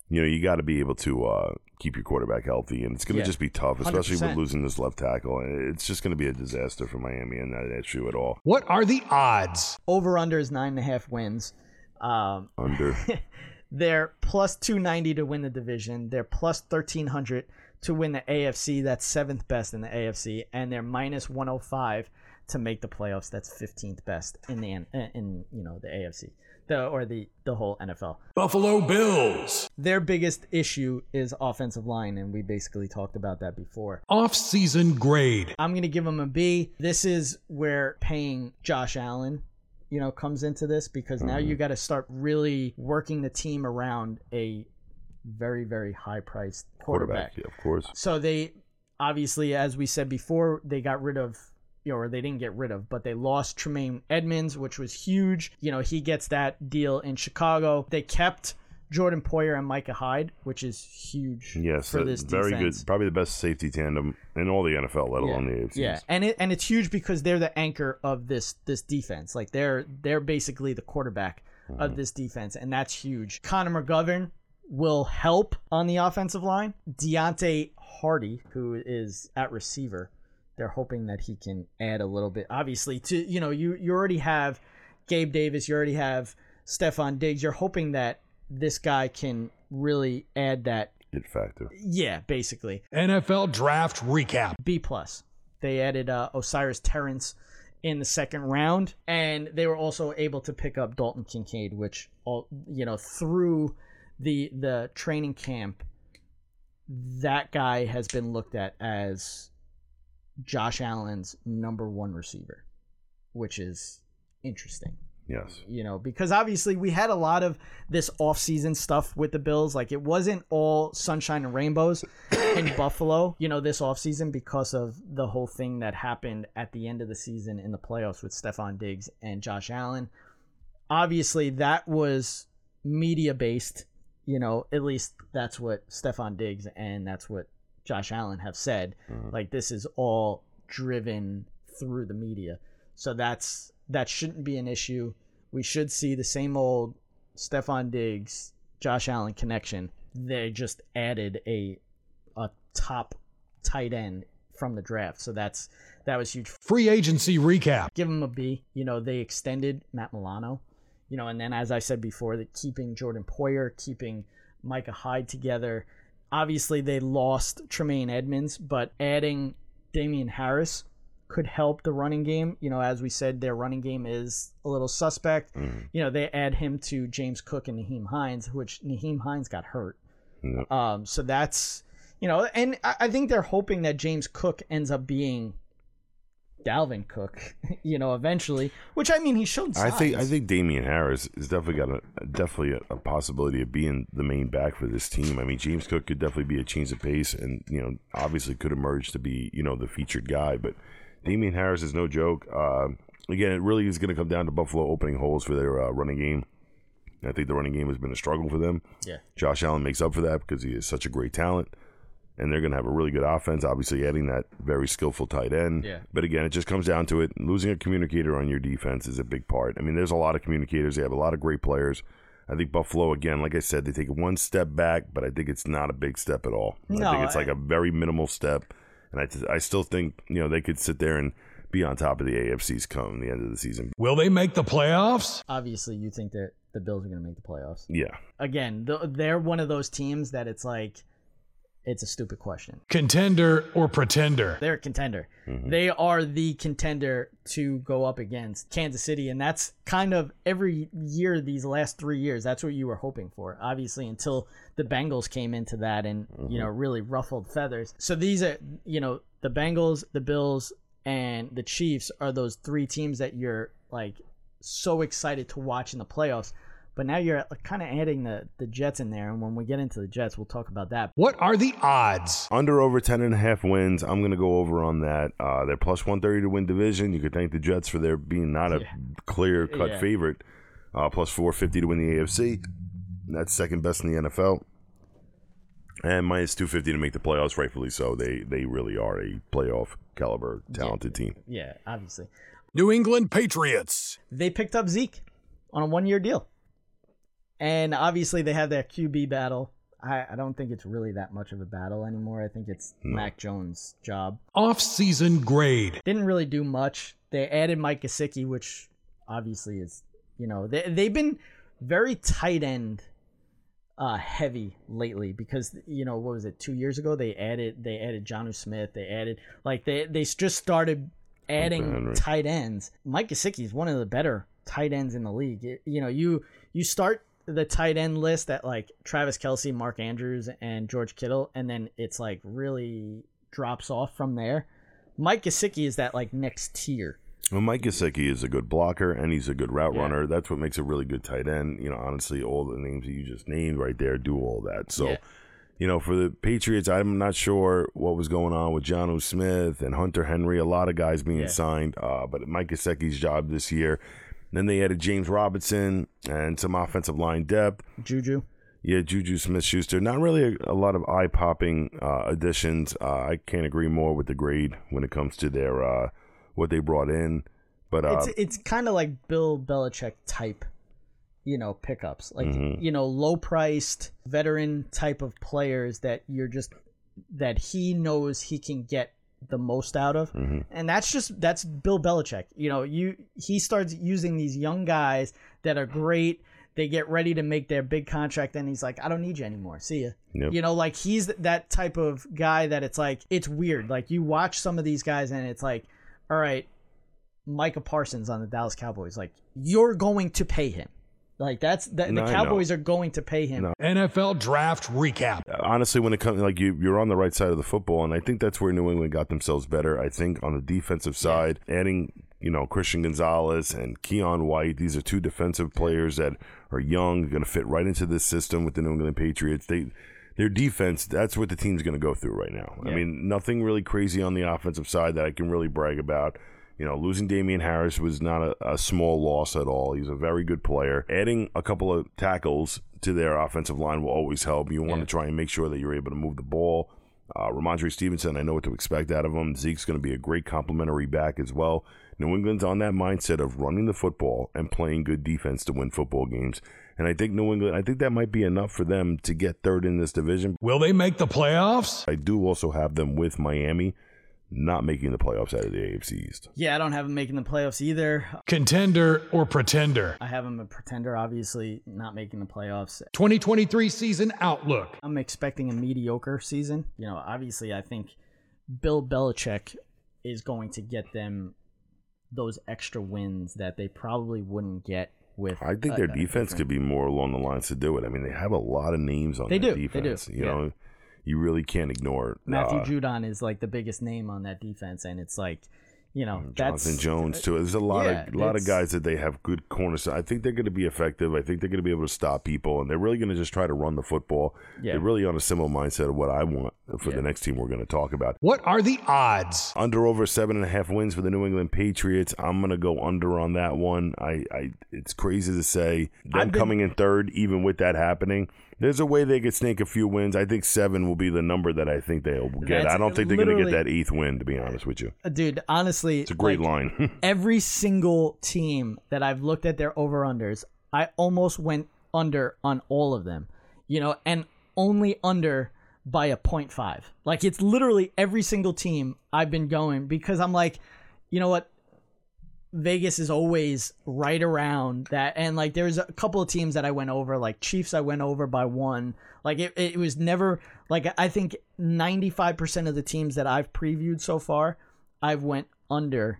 you know, you got to be able to uh keep your quarterback healthy, and it's going to Yeah. just be tough, especially 100%. with losing this left tackle. It's just going to be a disaster for Miami and that issue at all. What are the odds? over under is nine and a half wins. Um, Under *laughs* They're plus 290 to win the division. They're plus 1300 to win the AFC. That's seventh best in the AFC, and they're minus 105 to make the playoffs. That's 15th best in the uh, in you know the AFC, the or the the whole NFL. Buffalo Bills. Their biggest issue is offensive line, and we basically talked about that before. Off-season grade. I'm gonna give them a B. This is where paying Josh Allen, you know, comes into this because now you mm-hmm. got to start really working the team around a very very high priced quarterback. quarterback, yeah, of course. So they obviously, as we said before, they got rid of. You know, or they didn't get rid of, but they lost Tremaine Edmunds, which was huge. You know, he gets that deal in Chicago. They kept Jordan Poyer and Micah Hyde, which is huge Yes, for uh, this very defense. good. Probably the best safety tandem in all the NFL, let alone the AFC. Yeah, and it and it's huge because they're the anchor of this this defense. Like they're they're basically the quarterback of this defense, and that's huge. Connor McGovern will help on the offensive line. Deonte Harty, who is at receiver, they're hoping that he can add a little bit. Obviously, to you know, you you already have Gabe Davis, you already have Stefon Diggs. You're hoping that this guy can really add that. It factor. Yeah, basically. NFL draft recap. B plus. They added uh, O'Cyrus Torrence in the second round, and they were also able to pick up Dalton Kincaid, which all you know through the the training camp, that guy has been looked at as Josh Allen's number one receiver, which is interesting Yes. you know, because obviously we had a lot of this off-season stuff with the Bills. Like it wasn't all sunshine and rainbows in *coughs* Buffalo, you know, this off-season because of the whole thing that happened at the end of the season in the playoffs with Stefon Diggs and Josh Allen. Obviously, that was media-based, you know, at least that's what Stefon Diggs and that's what Josh Allen have said. Mm-hmm. Like this is all driven through the media. So that's that shouldn't be an issue. We should see the same old Stefon Diggs, Josh Allen connection. They just added a a top tight end from the draft. So that's that was huge. Free agency recap. Give them a B. You know, they extended Matt Milano. You know, and then as I said before, that keeping Jordan Poyer, keeping Micah Hyde together. Obviously, they lost Tremaine Edmunds, but adding Damien Harris could help the running game. You know, as we said, their running game is a little suspect. You know, they add him to James Cook and Nyheim Hines, which Nyheim Hines got hurt. Yeah. Um, so that's you know, and I, I think they're hoping that James Cook ends up being Dalvin Cook, *laughs* you know, eventually. Which I mean, he showed I think I think Damien Harris is definitely got a definitely a, a possibility of being the main back for this team. I mean, James Cook could definitely be a change of pace, and you know, obviously could emerge to be you know the featured guy. But Damien Harris is no joke. Uh, again, it really is going to come down to Buffalo opening holes for their uh, running game. I think the running game has been a struggle for them. Yeah. Josh Allen makes up for that because he is such a great talent. And they're going to have a really good offense, obviously adding that very skillful tight end. Yeah. But again, it just comes down to it. Losing a communicator on your defense is a big part. I mean, there's a lot of communicators. They have a lot of great players. I think Buffalo, again, like I said, they take one step back, but I think it's not a big step at all. No, I think it's like a very minimal step. And I, I still think, you know, they could sit there and be on top of the AFCs come the end of the season. Will they make the playoffs? obviously you think that the Bills are going to make the playoffs. Yeah. Again, th- they're one of those teams that it's like it's a stupid question. Contender or pretender? They're a contender. Mm-hmm. They are the contender to go up against Kansas City, and that's kind of every year these last three years. That's what you were hoping for, obviously, until the Bengals came into that and you mm-hmm. know really ruffled feathers. So these are you know the Bengals, the Bills, and the Chiefs are those three teams that you're like so excited to watch in the playoffs. But now you're kind of adding the the Jets in there, and when we get into the Jets, we'll talk about that. What are the odds? Under over 10 and a half wins. I'm going to go over on that. Uh, they're plus 130 to win division. You could thank the Jets for their being not a Yeah. clear cut Yeah. favorite. Uh, plus 450 to win the AFC. That's second best in the NFL. And minus 250 to make the playoffs, rightfully so. They they really are a playoff caliber talented team. Yeah, obviously. New England Patriots. they picked up Zeke on a one year deal. And obviously they have that QB battle. I, I don't think it's really that much of a battle anymore. I think it's Mac Jones' job. Off-season grade. Didn't really do much. They added Mike Gesicki, which obviously is you know, they they've been very tight end uh heavy lately because you know what was it two years ago they added they added Jonnu Smith they added like they they just started adding tight ends Mike Gesicki is one of the better tight ends in the league It- you know you you start the tight end list at like Travis Kelce Mark Andrews and George Kittle and then it's like really drops off from there Mike Gesicki is that like next tier Well, Mike Gesicki is a good blocker and he's a good route Yeah. runner. That's what makes a really good tight end. You know, honestly, all the names that you just named right there do all that. So, Yeah. you know, for the Patriots, I'm not sure what was going on with John Smith and Hunter Henry. A lot of guys being Yeah. signed, uh, but Mike Gesicki's job this year. Then they added James Robinson and some offensive line depth. Juju Yeah, Juju Smith Schuster. Not really a, a lot of eye popping uh, additions. Uh, I can't agree more with the grade when it comes to their uh, what they brought in. But uh, it's it's kind of like Bill Belichick type, you know, pickups. Like Mhm. you know, low priced veteran type of players that you're just that he knows he can get the most out of. mhm. And that's just that's Bill Belichick. You know, you he starts using these young guys that are great. They get ready to make their big contract, and he's like, "I don't need you anymore. See ya." Yep. You know, like he's that type of guy that it's like it's weird. Like you watch some of these guys, and it's like, all right, Micah Parsons on the Dallas Cowboys, like you're going to pay him. Like that's that No, the Cowboys are going to pay him. No. NFL draft recap. honestly, when it comes like you, you're on the right side of the football, and I think that's where New England got themselves better. I think on the defensive side, adding you know Christian Gonzalez and Keion White, these are two defensive players that are young, going to fit right into this system with the New England Patriots. They their defense, that's what the team's going to go through right now. I mean, nothing really crazy on the offensive side that I can really brag about. You know, losing Damien Harris was not a, a small loss at all. He's a very good player. Adding a couple of tackles to their offensive line will always help. You want Yeah. to try and make sure that you're able to move the ball. Uh, Rhamondre Stevenson, I know what to expect out of him. Zeke's going to be a great complementary back as well. New England's on that mindset of running the football and playing good defense to win football games. And I think New England, I think that might be enough for them to get third in this division. Will they make the playoffs? I do also have them with Miami not making the playoffs out of the AFC East. Yeah, I don't have them making the playoffs either. Contender or pretender? I have them a pretender, obviously not making the playoffs. 2023 season outlook. I'm expecting a mediocre season. You know, obviously, I think Bill Belichick is going to get them those extra wins that they probably wouldn't get with. I think a- their defense different- could be more along the lines to do it. I mean, they have a lot of names on They their do, they do. You yeah. know, you really can't ignore it. Matthew uh, Judon is like the biggest name on that defense, and it's like, you know, that's Jonathan Jones too. There's a lot yeah, of a lot of guys that they have good corners. So I think they're going to be effective. I think they're going to be able to stop people, and they're really going to just try to run the football. Yeah. They're really on a similar mindset of what I want for Yeah. the next team we're going to talk about. What are the odds? Under over seven and a half wins for the New England Patriots. I'm going to go under on that one. I, I it's crazy to say them been- coming in third, even with that happening. There's a way they could snake a few wins. I think seven will be the number that I think they'll get. That's I don't think they're going to get that eighth win. To be honest with you, Uh, dude. Honestly, it's a great like, line. *laughs* every single team that I've looked at their over unders, I almost went under on all of them. You know, and only under by a point five. Like it's literally every single team I've been going because I'm like, you know what? Vegas is always right around that and like there's a couple of teams that I went over like Chiefs I went over by one like it, it was never like I think 95% of the teams that I've previewed so far I've went under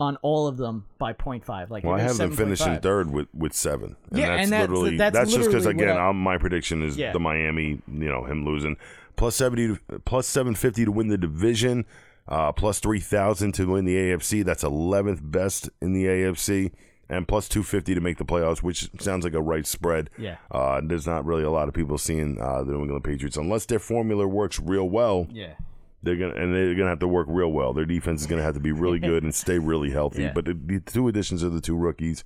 on all of them by 0.5 like Well, I have them finishing third with, with seven. And Yeah, that's and that's- literally that's that's, just because again, I- I'm, my prediction is Yeah. the Miami, you know, him losing plus seventy, plus seven fifty to win the division, uh, plus three thousand to win the AFC. That's eleventh best in the AFC. And plus 250 to make the playoffs, which sounds like a right spread. Yeah. Uh, there's not really a lot of people seeing uh, the New England Patriots unless their formula works real well. yeah They're gonna and they're gonna have to work real well. Their defense is gonna have to be really good and stay really healthy. Yeah. But the, the two additions of the two rookies,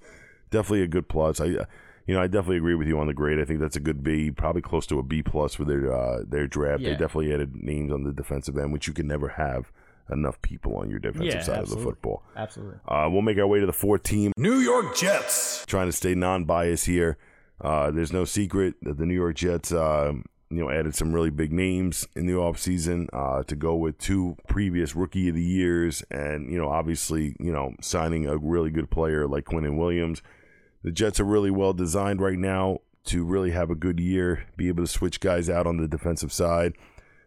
definitely a good plus. I, uh, you know, I definitely agree with you on the grade. I think that's a good B, probably close to a B plus for their uh, their draft. They definitely added names on the defensive end, which you can never have enough people on your defensive Yeah, side of the football. absolutely Uh, we'll make our way to the fourth team New York Jets. trying to stay non-biased here. Uh, there's no secret that the New York Jets, uh, you know, added some really big names in the offseason uh, to go with two previous Rookie of the Years, and you know, obviously, you know, signing a really good player like Quinnen Williams. The Jets are really well designed right now to really have a good year, be able to switch guys out on the defensive side,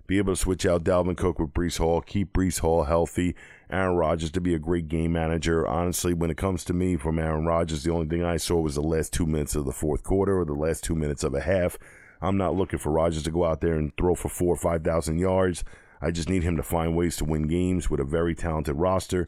be able to switch out Dalvin Cook with Breece Hall, keep Breece Hall healthy, Aaron Rodgers to be a great game manager. Honestly, when it comes to me from Aaron Rodgers, the only thing I saw was the last two minutes of the fourth quarter or the last two minutes of a half. I'm not looking for Rodgers to go out there and throw for four or five thousand yards. I just need him to find ways to win games with a very talented roster.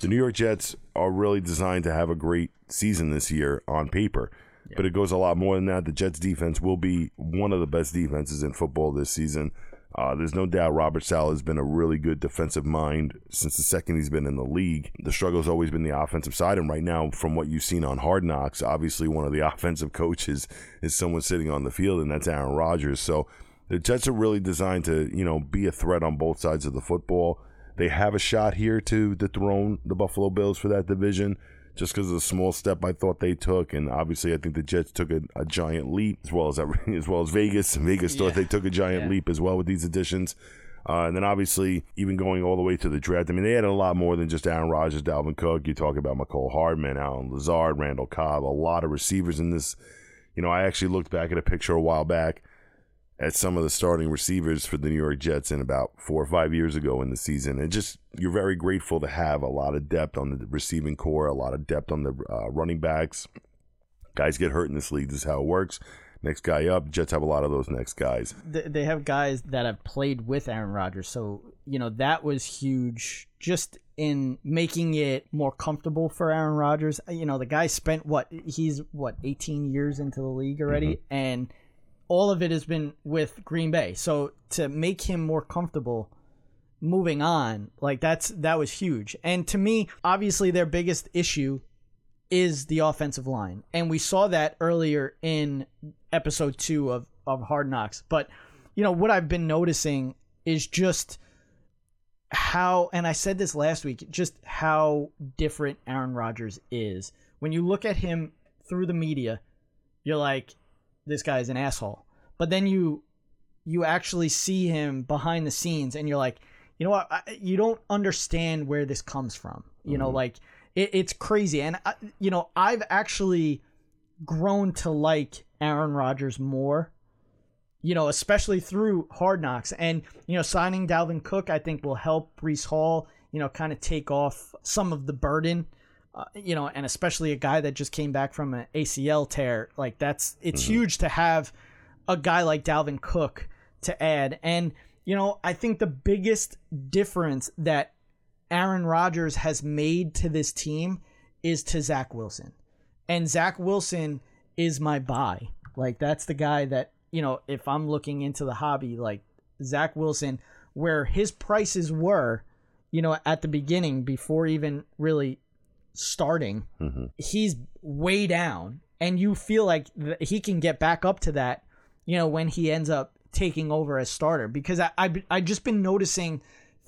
The New York Jets are really designed to have a great season this year on paper. But it goes a lot more than that. The Jets defense will be one of the best defenses in football this season. Uh, there's no doubt Robert Saleh has been a really good defensive mind since the second he's been in the league. The struggle's always been the offensive side, and right now, from what you've seen on Hard Knocks, obviously one of the *laughs* offensive coaches is someone sitting on the field, and that's Aaron Rodgers. So the Jets are really designed to, you know, be a threat on both sides of the football. They have a shot here to dethrone the Buffalo Bills for that division just because of the small step I thought they took, and obviously I think the Jets took a, a giant leap as well as *laughs* as well as Vegas. *laughs* Vegas thought they took a giant Yeah. leap as well with these additions. Uh, and then obviously, even going all the way to the draft, I mean, they had a lot more than just Aaron Rodgers, Dalvin Cook. You talk about Mecole Hardman, Allen Lazard, Randall Cobb, a lot of receivers in this. You know, I actually looked back at a picture a while back at some of the starting receivers for the New York Jets in about four or five years ago in the season. And just, you're very grateful to have a lot of depth on the receiving corps, a lot of depth on the uh, running backs. Guys get hurt in this league. This is how it works. Next guy up, Jets have a lot of those next guys. They have guys that have played with Aaron Rodgers, so you know that was huge. Just in making it more comfortable for Aaron Rodgers. You know, the guy spent what he's what 18 years into the league already, and all of it has been with Green Bay. So to make him more comfortable moving on, like that's that was huge. And to me, obviously their biggest issue is the offensive line. And we saw that earlier in episode 2 of of Hard Knocks. But you know, what I've been noticing is just how and I said this last week, just how different Aaron Rodgers is. When you look at him through the media, you're like, this guy is an asshole. But then you you actually see him behind the scenes, and you're like, you know what? I, you don't understand where this comes from. You know, mm-hmm. like it, it's crazy. And I, you know, I've actually grown to like Aaron Rodgers more. You know, especially through Hard Knocks, and you know, signing Dalvin Cook, I think will help Breece Hall. You know, kind of take off some of the burden. Uh, you know, and especially a guy that just came back from an ACL tear, like that's it's huge to have a guy like Dalvin Cook to add. And you know, I think the biggest difference that Aaron Rodgers has made to this team is to Zach Wilson. And Zach Wilson is my buy. Like that's the guy that, you know, if I'm looking into the hobby, like Zach Wilson, where his prices were, you know, at the beginning before even really starting, mm-hmm. he's way down. And you feel like th- he can get back up to that, you know, when he ends up taking over as starter. Because I, I, I've just been noticing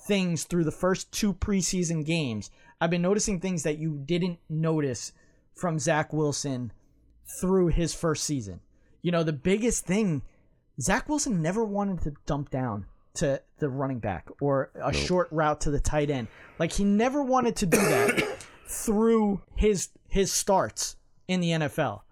things through the first two preseason games. I've been noticing things that you didn't notice from Zach Wilson through his first season. You know, the biggest thing, Zach Wilson never wanted to dump down to the running back or a short route to the tight end. Like he never wanted to do that through his his starts in the NFL.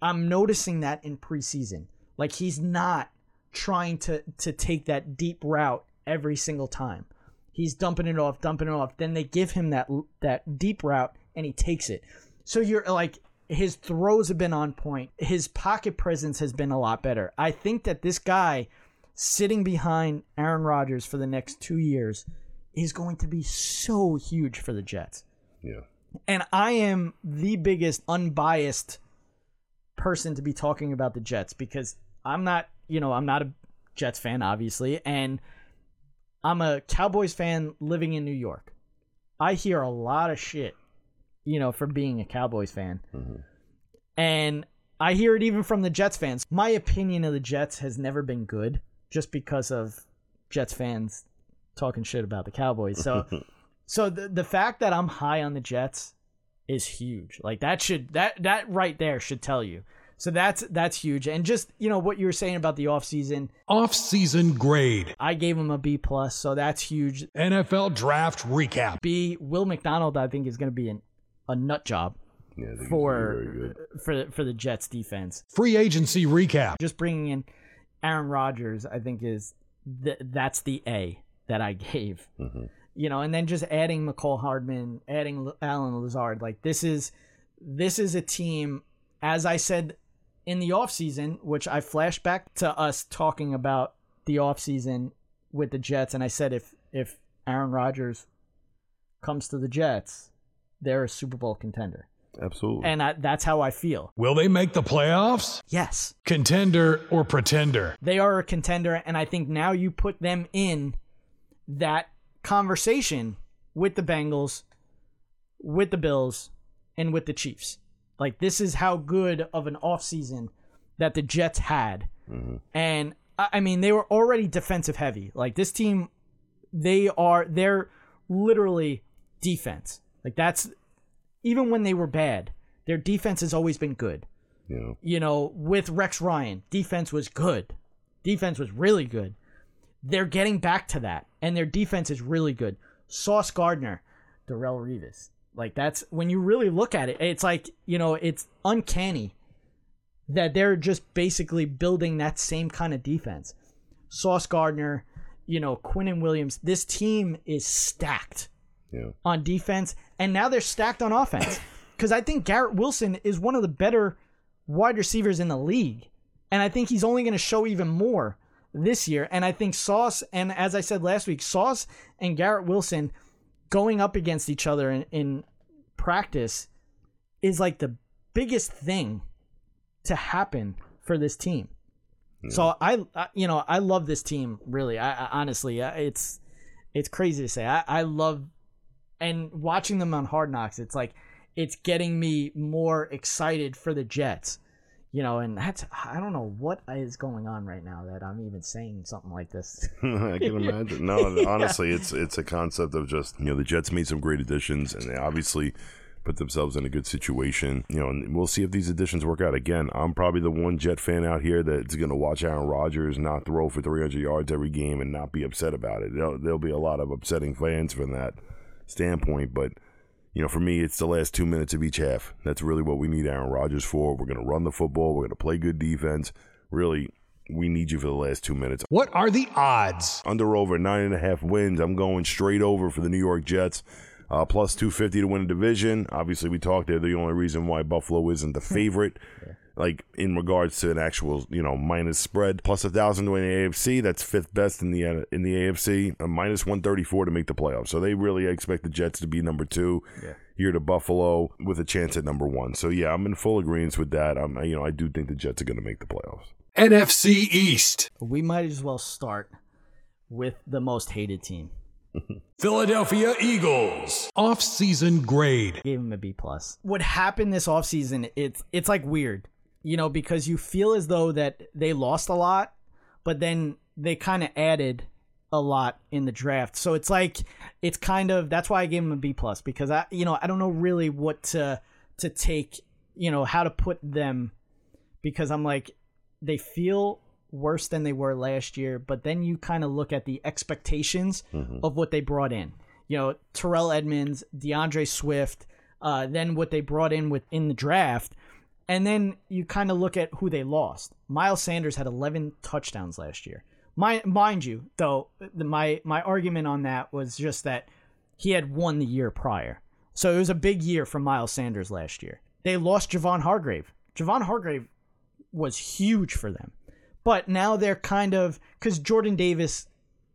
I'm noticing that in preseason. Like he's not trying to to take that deep route every single time. He's dumping it off, dumping it off. Then they give him that that deep route and he takes it. So you're like his throws have been on point. His pocket presence has been a lot better. I think that this guy sitting behind Aaron Rodgers for the next 2 years is going to be so huge for the Jets. Yeah. And I am the biggest unbiased person to be talking about the Jets because I'm not, you know, I'm not a Jets fan, obviously, and I'm a Cowboys fan living in New York. I hear a lot of shit, you know, for being a Cowboys fan. Mm-hmm. And I hear it even from the Jets fans. My opinion of the Jets has never been good just because of Jets fans talking shit about the Cowboys. So *laughs* so the the fact that I'm high on the Jets is huge. Like that should that that right there should tell you. So that's that's huge. And just, you know, what you were saying about the offseason, Off-season grade. I gave him a B plus, so that's huge. NFL draft recap. B Will McDonald I think is gonna be an, a nut job Yeah. I think he's for very, very good. for for the Jets defense. Free agency recap. Just bringing in Aaron Rodgers, I think is th- that's the A that I gave. Mm-hmm. You know, and then just adding Mecole Hardman, adding L- Allen Lazard, like this is this is a team as I said in the offseason, which I flashed back to us talking about the offseason with the Jets and I said if if Aaron Rodgers comes to the Jets, they're a Super Bowl contender. Absolutely. And I, that's how I feel. Will they make the playoffs? Yes. Contender or pretender? they are a contender and i think now you put them in that conversation with the bengals with the bills and with the chiefs like this is how good of an offseason that the jets had mm-hmm. and I mean they were already defensive heavy like this team they are they're literally defense like that's even when they were bad their defense has always been good know. you know, with Rex Ryan, defense was good. Defense was really good. They're getting back to that, and their defense is really good. Sauce Gardner, Darrelle Revis. Like, that's when you really look at it, it's like, you know, it's uncanny that they're just basically building that same kind of defense. Sauce Gardner, you know, Quinnen Williams. This team is stacked Yeah. on defense, and now they're stacked on offense. *laughs* Because I think Garrett Wilson is one of the better wide receivers in the league, and I think he's only going to show even more this year. And I think Sauce, and as I said last week, Sauce and Garrett Wilson going up against each other in, in practice is like the biggest thing to happen for this team. So I, I, you know, I love this team. Really, I, I honestly, it's it's crazy to say. I, I love and watching them on Hard Knocks. It's like it's getting me more excited for the Jets. You know, and that's I don't know what is going on right now that I'm even saying something like this. *laughs* I can imagine. No, *laughs* honestly, it's it's a concept of just you know the Jets made some great additions, and they obviously put themselves in a good situation. You know, and we'll see if these additions work out. Again, I'm probably the one Jet fan out here that's going to watch Aaron Rodgers not throw for 300 yards every game and not be upset about it. There'll, there'll be a lot of upsetting fans from that standpoint, but you know, for me, it's the last two minutes of each half. That's really what we need Aaron Rodgers for. We're going to run the football. We're going to play good defense. Really, we need you for the last two minutes. What are the odds? Under over nine and a half wins. I'm going straight over for the New York Jets. Uh, plus 250 to win a division. Obviously, we talked there. The only reason why Buffalo isn't the *laughs* favorite. yeah like in regards to an actual you know minus spread. Plus a thousand to win the AFC that's fifth best in the in the AFC a minus 134 to make the playoffs. So they really expect the Jets to be number two yeah. here to Buffalo with a chance at number one. So yeah I'm in full agreement with that. I'm you know I do think the Jets are going to make the playoffs. NFC East. We might as well start with the most hated team. *laughs* Philadelphia Eagles. Off-season grade. Gave him a B plus. What happened this offseason, it's it's like weird you know, because you feel as though that they lost a lot, but then they kind of added a lot in the draft. So it's like it's kind of that's why I gave them a B plus because I you know I don't know really what to to take you know how to put them because I'm like they feel worse than they were last year, but then you kind of look at the expectations mm-hmm. of what they brought in. You know, Terrell Edmunds, D'Andre Swift, uh, then what they brought in within the draft and then you kind of look at who they lost. Miles Sanders had 11 touchdowns last year. My, mind you, though, the, my my argument on that was just that he had won the year prior. So it was a big year for Miles Sanders last year. They lost Javon Hargrave. Javon Hargrave was huge for them. But now they're kind of because Jordan Davis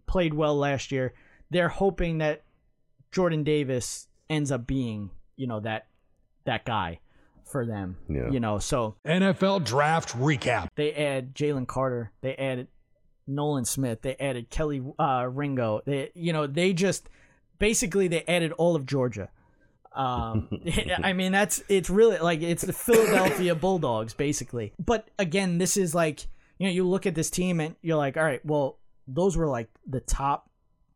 played well last year. They're hoping that Jordan Davis ends up being, you know, that that guy for them. Yeah. You know, so NFL draft recap. They add Jalen Carter. They added Nolan Smith. They added Kelee uh, Ringo. They you know, they just basically they added all of Georgia. Um, *laughs* *laughs* I mean, that's it's really like it's the Philadelphia *laughs* Bulldogs basically. But again, this is like you know you look at this team and you're like, all right, well those were like the top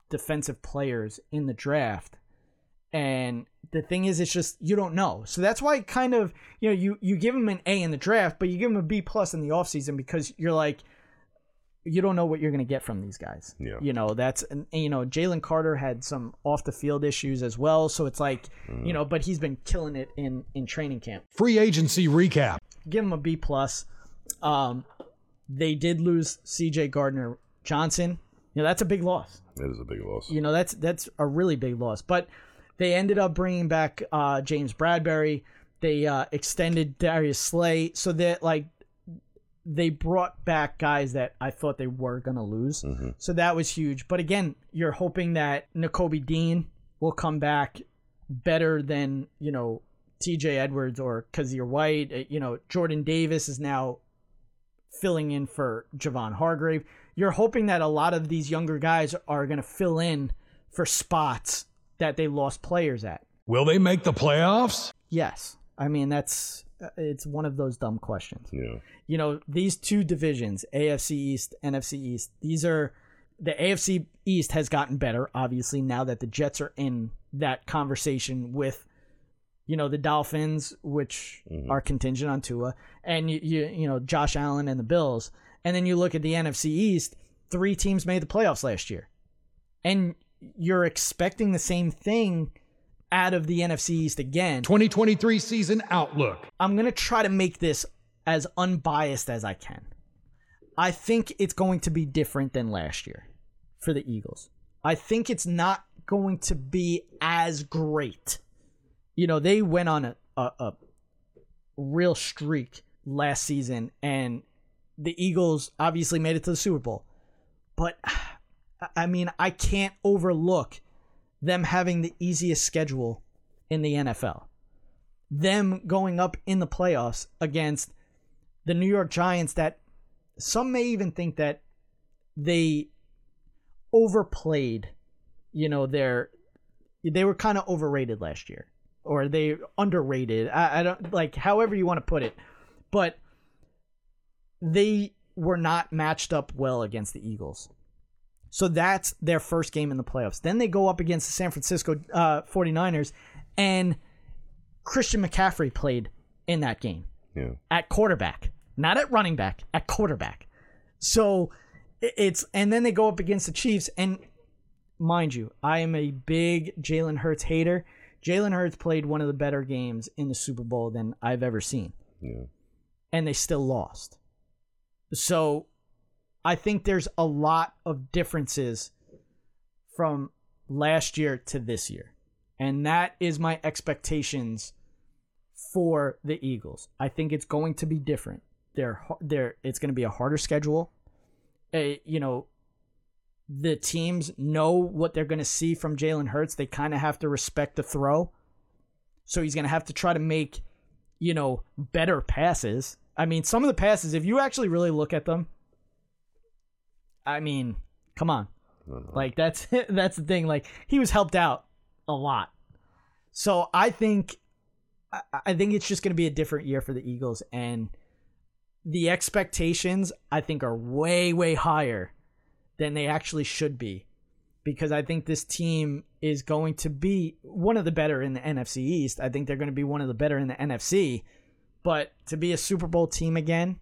defensive players in the draft, and the thing is it's just you don't know. So that's why kind of you know you you give him an a in the draft but you give him a b plus in the offseason because you're like you don't know what you're going to get from these guys. Yeah. You know that's and, you know jalen carter had some off the field issues as well. So it's like mm. you know but he's been killing it in in training camp. Free agency recap. Give him a b plus. Um they did lose cj gardner johnson. You know that's a big loss. It is a big loss. You know that's that's a really big loss. But they ended up bringing back uh, James Bradberry. They uh, extended Darius Slay, so that like they brought back guys that I thought they were gonna lose. Mm-hmm. So that was huge. But again, you're hoping that Nakobe Dean will come back better than you know T.J. Edwards or Kyzir White. Uh, you know Jordan Davis is now filling in for Javon Hargrave. You're hoping that a lot of these younger guys are gonna fill in for spots that they lost players at. Will they make the playoffs? Yes. I mean, that's uh, it's one of those dumb questions. Yeah. You know, these two divisions, AFC East, NFC East, these are the AFC East has gotten better obviously now that the Jets are in that conversation with you know the Dolphins which mm-hmm. are contingent on Tua and you, you you know Josh Allen and the Bills. And then you look at the NFC East, three teams made the playoffs last year. And you're expecting the same thing out of the NFC East again. 2023 season outlook. I'm going to try to make this as unbiased as I can. I think it's going to be different than last year for the Eagles. I think it's not going to be as great. You know, they went on a, a, a real streak last season, and the Eagles obviously made it to the Super Bowl. But I mean, I can't overlook them having the easiest schedule in the NFL. Them going up in the playoffs against the New York Giants that some may even think that they overplayed, you know, their they were kind of overrated last year or they underrated. I, I don't like however you want to put it. But they were not matched up well against the Eagles. So that's their first game in the playoffs. Then they go up against the San Francisco uh, 49ers. And Christian McCaffrey played in that game Yeah. at quarterback, not at running back, at quarterback. So it's and then they go up against the Chiefs and mind you, I am a big Jalen Hurts hater. Jalen Hurts played one of the better games in the Super Bowl than I've ever seen, Yeah. and they still lost. So I think there's a lot of differences from last year to this year. And that is my expectations for the Eagles. I think it's going to be different. They're they're it's going to be a harder schedule. A, you know, the teams know what they're going to see from Jalen Hurts. They kind of have to respect the throw. So he's going to have to try to make, you know, better passes. I mean, some of the passes, if you actually really look at them, I mean, come on. Uh-huh. Like that's *laughs* that's the thing. Like he was helped out a lot. So I think I, I think it's just going to be a different year for the Eagles, and the expectations I think are way way higher than they actually should be, because I think this team is going to be one of the better in the NFC East. I think they're going to be one of the better in the NFC, but to be a Super Bowl team again,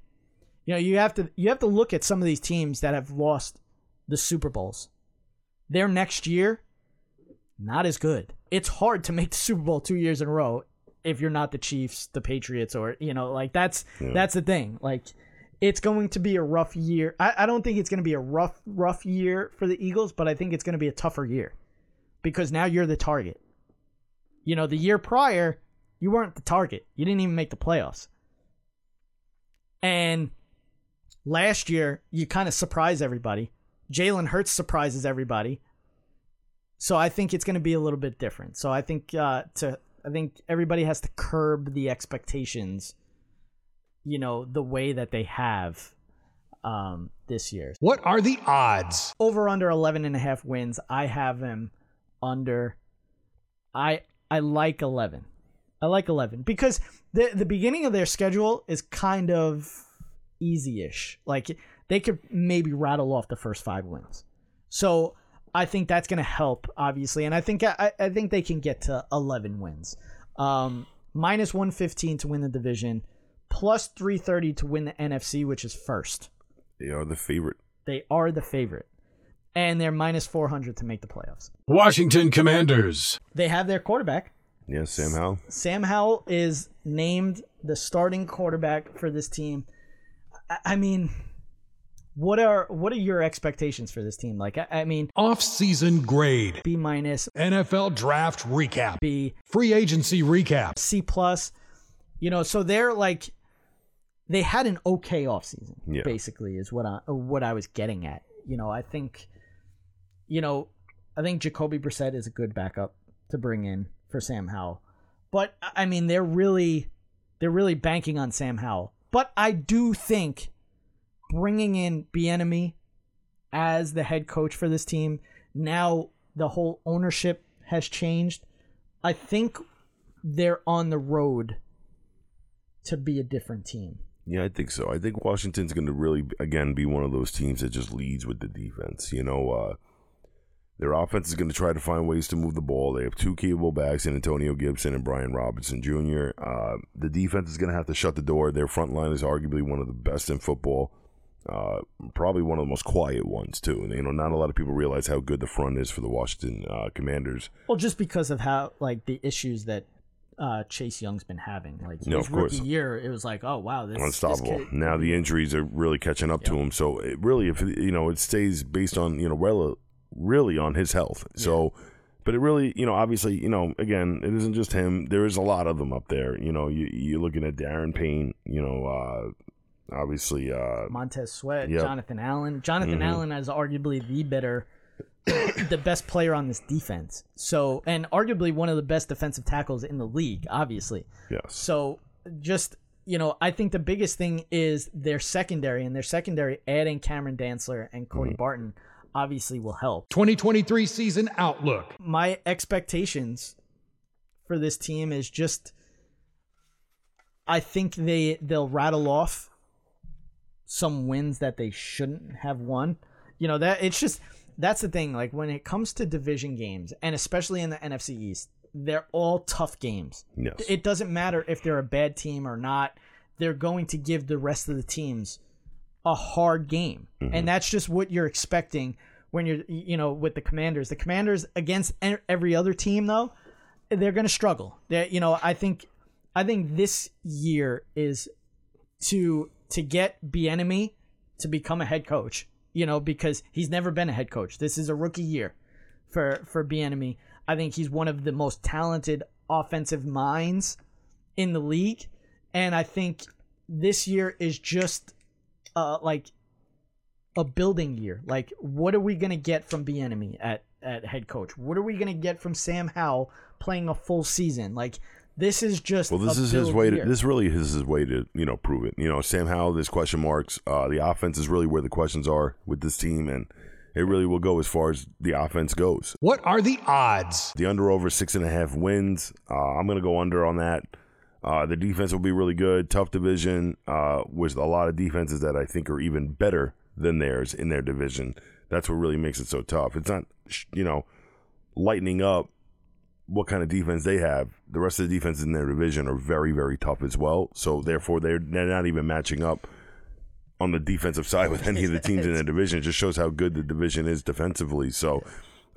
you know, you have to you have to look at some of these teams that have lost the Super Bowls. Their next year, not as good. It's hard to make the Super Bowl two years in a row if you're not the Chiefs, the Patriots, or you know, like that's Yeah. that's the thing. Like it's going to be a rough year. I, I don't think it's going to be a rough rough year for the Eagles, but I think it's going to be a tougher year because now you're the target. You know, the year prior, you weren't the target. You didn't even make the playoffs. And last year, you kind of surprise everybody. Jalen Hurts surprises everybody. So I think it's going to be a little bit different. So I think uh, to I think everybody has to curb the expectations, you know, the way that they have um, this year. What are the odds? Over under 11 and a half wins. I have him under I I like 11. I like 11 because the the beginning of their schedule is kind of easy-ish. Like they could maybe rattle off the first 5 wins. So I think that's going to help obviously and I think I, I think they can get to 11 wins. Um minus 115 to win the division, plus 330 to win the NFC which is first. They are the favorite. They are the favorite. And they're minus 400 to make the playoffs. Washington Commanders. They have their quarterback. Yeah, Sam Howell. Sam Howell is named the starting quarterback for this team. I, I mean, what are what are your expectations for this team? Like, I, I mean, Off-season grade. B minus, NFL draft recap. B, Free agency recap. C plus. You know, so they're like, they had an okay offseason, Yeah. basically, is what I what I was getting at. You know, I think, you know, I think Jacoby Brissett is a good backup to bring in for Sam Howell, but I mean, they're really they're really banking on Sam Howell. But I do think bringing in Bieniemy as the head coach for this team now the whole ownership has changed. I think they're on the road to be a different team. Yeah, I think so. I think Washington's going to really, again, be one of those teams that just leads with the defense. You know, uh, their offense is going to try to find ways to move the ball. They have two capable backs in Antonio Gibson and Brian Robinson Jr. Uh, the defense is going to have to shut the door. Their front line is arguably one of the best in football. Uh, probably one of the most quiet ones too. And you know, not a lot of people realize how good the front is for the Washington uh, Commanders. Well, just because of how like the issues that uh, Chase Young's been having, like No, his of course. rookie year, it was like, oh wow, this unstoppable. This kid, now the injuries are really catching up to him. So it really, if you know, it stays based on you know, rel- really on his health. So, but it really, you know, obviously, you know, again, it isn't just him. There is a lot of them up there. You know, you you're looking at Daron Payne. You know, uh, obviously, uh, Montez Sweat, Yep. Jonathan Allen. Jonathan Mhm. Allen is arguably the better, *coughs* the best player on this defense. So, and arguably one of the best defensive tackles in the league, obviously. yes, So, just you know, I think the biggest thing is their secondary, and their secondary adding Cameron Dantzler and Cody Mm-hmm. Barton obviously will help. 2023 season outlook. My expectations for this team is just I think they they'll rattle off some wins that they shouldn't have won. You know, that it's just that's the thing like when it comes to division games and especially in the NFC East, they're all tough games. Yes. It doesn't matter if they're a bad team or not. They're going to give the rest of the teams a hard game. And mm-hmm. that's just what you're expecting when you're you know with the Commanders. The Commanders against every other team though, they're going to struggle. They you know, I think I think this year is to to get Bieniemy to become a head coach, you know, because he's never been a head coach. This is a rookie year for for Bieniemy. I think he's one of the most talented offensive minds in the league, and I think this year is just uh like a building year. Like, what are we gonna get from Bieniemy at at head coach? What are we gonna get from Sam Howell playing a full season? Like, this is just Well, this a is his build way. To, this really is his way to you know prove it. You know, Sam Howell. There's question marks. Uh, the offense is really where the questions are with this team, and it really will go as far as the offense goes. What are the odds? The under over six and a half wins. Uh, I'm going to go under on that. Uh, the defense will be really good. Tough division uh, with a lot of defenses that I think are even better than theirs in their division. That's what really makes it so tough. It's not, you know, lightening up what kind of defense they have. The rest of the defenses in their division are very, very tough as well. So therefore, they're they're not even matching up on the defensive side with any of the teams in their *laughs* division. It just shows how good the division is defensively. So.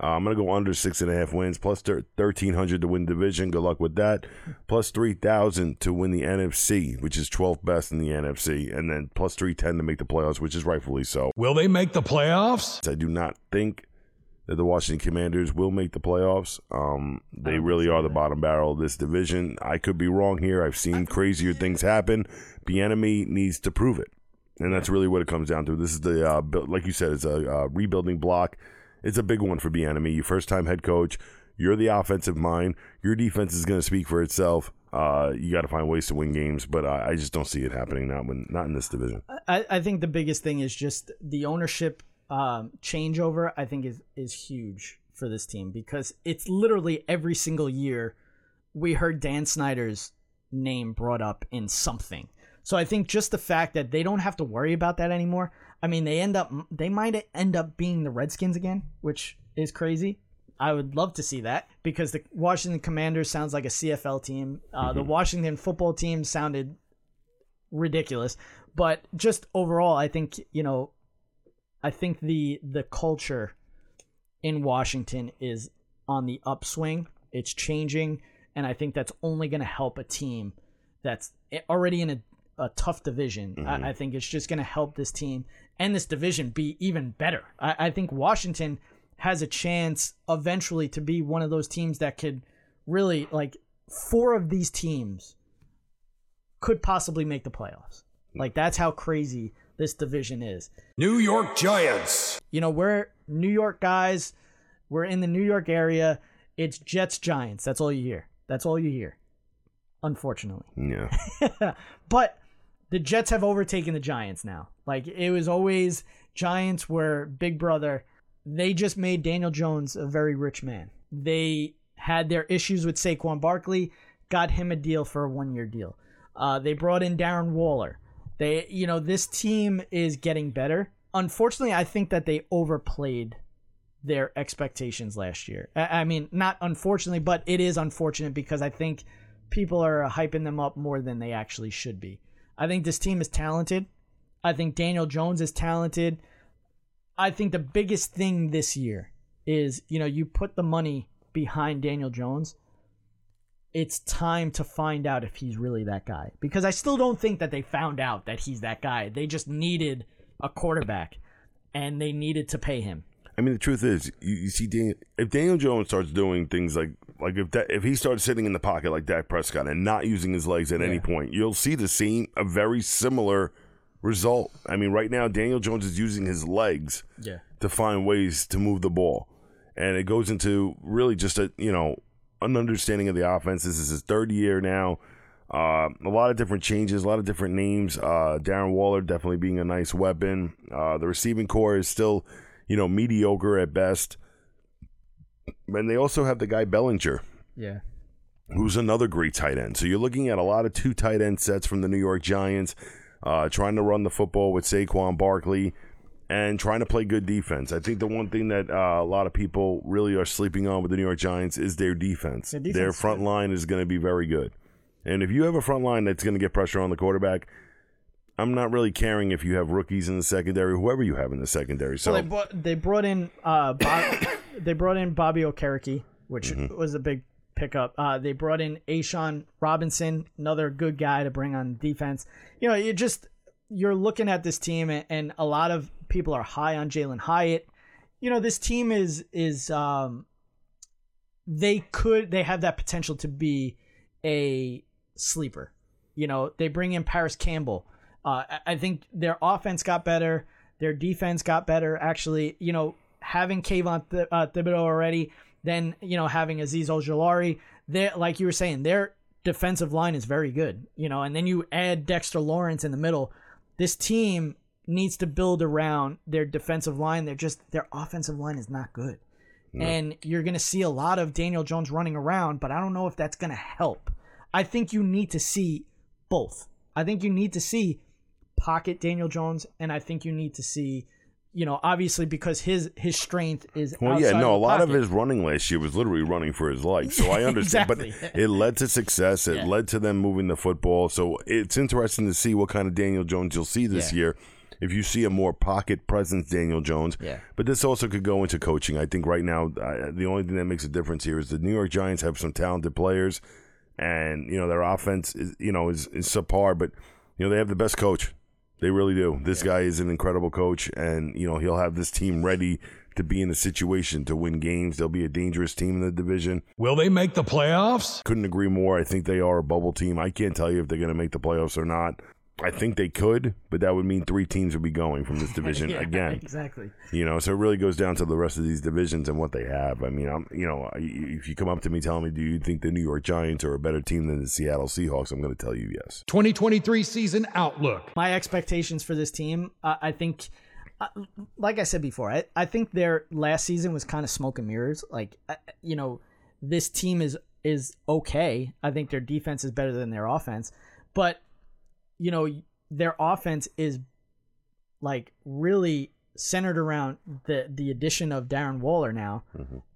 Uh, I'm going to go under six and a half wins, plus thir- 1,300 to win division. Good luck with that. Plus 3,000 to win the NFC, which is 12th best in the NFC. And then plus 310 to make the playoffs, which is rightfully so. Will they make the playoffs? I do not think that the Washington Commanders will make the playoffs. Um, they really are the bottom barrel of this division. I could be wrong here. I've seen crazier things happen. The enemy needs to prove it, and that's really what it comes down to. This is the uh, like you said, it's a uh, rebuilding block. It's a big one for Bieniemy. You first time head coach. You're the offensive mind. Your defense is going to speak for itself. Uh, you got to find ways to win games, but I, I just don't see it happening now. When not in this division. I, I think the biggest thing is just the ownership um, changeover. I think is is huge for this team because it's literally every single year we heard Dan Snyder's name brought up in something. So I think just the fact that they don't have to worry about that anymore. I mean, they end up they might end up being the Redskins again, which is crazy. I would love to see that because the Washington Commanders sounds like a CFL team. Uh, The Washington football team sounded ridiculous, but just overall, I think you know, I think the the culture in Washington is on the upswing. It's changing, and I think that's only going to help a team that's already in a, a tough division. I, mm-hmm. I think it's just going to help this team and this division be even better. I, I think Washington has a chance eventually to be one of those teams that could really like four of these teams could possibly make the playoffs. Like that's how crazy this division is. New York Giants. You know, we're New York guys. We're in the New York area. It's Jets Giants. That's all you hear. That's all you hear. Unfortunately. Yeah. *laughs* but the Jets have overtaken the Giants now. Like it was always Giants were big brother. They just made Daniel Jones a very rich man. They had their issues with Saquon Barkley, got him a deal for a one year deal. Uh, they brought in Darren Waller. They, you know, this team is getting better. Unfortunately, I think that they overplayed their expectations last year. I, I mean, not unfortunately, but it is unfortunate because I think people are hyping them up more than they actually should be. I think this team is talented. I think Daniel Jones is talented. I think the biggest thing this year is, you know, you put the money behind Daniel Jones. It's time to find out if he's really that guy. Because I still don't think that they found out that he's that guy. They just needed a quarterback and they needed to pay him. I mean, the truth is, you, you see, Dan, if Daniel Jones starts doing things like like if that, if he starts sitting in the pocket like Dak Prescott and not using his legs at any point, you'll see the same a very similar result. I mean, right now Daniel Jones is using his legs Yeah. to find ways to move the ball, and it goes into really just a you know an understanding of the offense. This is his third year now. Uh, a lot of different changes, a lot of different names. Uh, Darren Waller definitely being a nice weapon. Uh, the receiving corps is still, you know, mediocre at best. And they also have the guy Bellinger, Yeah. who's another great tight end. So you're looking at a lot of two tight end sets from the New York Giants, uh, trying to run the football with Saquon Barkley. and trying to play good defense. I think the one thing that uh, a lot of people really are sleeping on with the New York Giants is their defense. Their defense their front line is going to be very good. And if you have a front line that's going to get pressure on the quarterback, I'm not really caring if you have rookies in the secondary, whoever you have in the secondary. So So they brought they brought in uh Bob, *coughs* they brought in Bobby Okereke, which Mm-hmm. was a big pickup. Uh, they brought in A'Shawn Robinson, another good guy to bring on defense. You know, you just you're looking at this team, and, and a lot of people are high on Jalin Hyatt. You know, this team is is um they could they have that potential to be a sleeper. You know, they bring in Parris Campbell. Uh, I- think their offense got better. Their defense got better. Actually, you know, having Kayvon Th- uh, Thibodeaux already, then you know having Azeez Ojulari, they like you were saying, their defensive line is very good. You know, and then you add Dexter Lawrence in the middle. This team needs to build around their defensive line. They're just their offensive line is not good. And you're going to see a lot of Daniel Jones running around, but I don't know if that's going to help. I think you need to see both. I think you need to see pocket Daniel Jones, and I think you need to see, you know, obviously because his his strength is. Well, yeah, no, a lot of his running last year was literally running for his life. So I *laughs* understand, Exactly. but *laughs* it led to success. It Yeah. led to them moving the football. So it's interesting to see what kind of Daniel Jones you'll see this Yeah. year. If you see a more pocket presence, Daniel Jones. Yeah. But this also could go into coaching. I think right now the only thing that makes a difference here is the New York Giants have some talented players, and you know their offense is you know is, is subpar, but you know they have the best coach. They really do. This guy is an incredible coach, and you know he'll have this team ready to be in a situation to win games. They'll be a dangerous team in the division. Will they make the playoffs? Couldn't agree more. I think they are a bubble team. I can't tell you if they're going to make the playoffs or not. I think they could, but that would mean three teams would be going from this *laughs* division Yeah, again. Exactly. You know, so it really goes down to the rest of these divisions and what they have. I mean, I'm, you know, if you come up to me telling me, do you think the New York Giants are a better team than the Seattle Seahawks? I'm going to tell you yes. 2023 season outlook. my expectations for this team, uh, I think, uh, like I said before, I, I think their last season was kind of smoke and mirrors. Like, uh, you know, this team is is okay. I think their defense is better than their offense, but you know, their offense is like really centered around the the addition of Darren Waller now,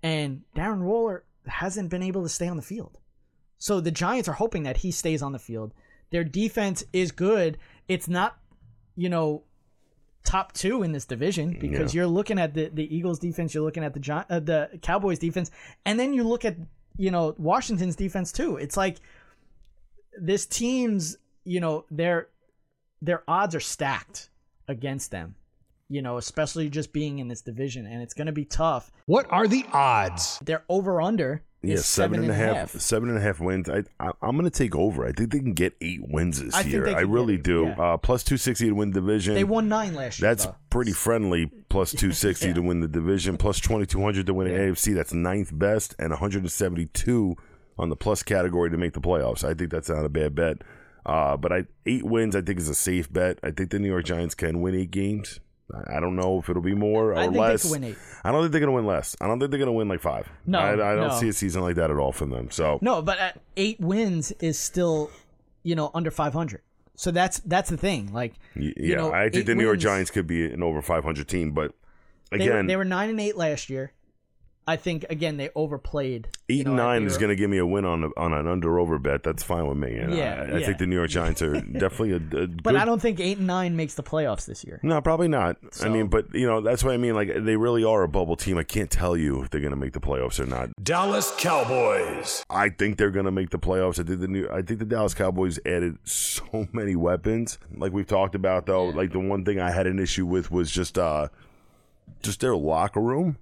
and Darren Waller hasn't been able to stay on the field. So the Giants are hoping that he stays on the field. Their defense is good. It's not, you know, top two in this division because you're looking at the, the Eagles defense, you're looking at the Gi- uh, the Cowboys defense, and then you look at you know Washington's defense too. It's like this team's you know their their odds are stacked against them. You know, especially just being in this division, and it's going to be tough. What are the odds? They're over under Yeah, is seven and a half, seven and a half wins. I, I I'm going to take over. I think they can get eight wins this I year. I really get do. yeah. Uh, plus two sixty to win division. They won nine last year. That's though. pretty friendly. Plus *laughs* two sixty to win the division. Plus twenty two hundred to win the AFC. That's ninth best, and one hundred and seventy two on the plus category to make the playoffs. I think that's not a bad bet. Uh, but I eight wins. I think is a safe bet. I think the New York Giants can win eight games. I don't know if it'll be more or I less. they could win eight. I don't think they're going to win less. I don't think they're going to win like five. No, I, I don't no. see a season like that at all from them. So No, but eight wins is still, you know, under 500. So that's that's the thing. Like, yeah, you know, I think the New York wins- Giants could be an over five hundred team. But they, were, again, they were nine and eight last year. I think again they overplayed. Eight you know, and nine is going to give me a win on a, on an under over bet. That's fine with me. And Yeah, I, I yeah. think the New York Giants are *laughs* definitely a, a But good. I don't think eight and nine makes the playoffs this year. no, probably not. I mean, but you know that's what I mean. Like they really are a bubble team. I can't tell you if they're going to make the playoffs or not. Dallas Cowboys. I think they're going to make the playoffs. I think the new. I think the Dallas Cowboys added so *laughs* many weapons. Like we've talked about, though. Like the one thing I had an issue with was just uh, just their locker room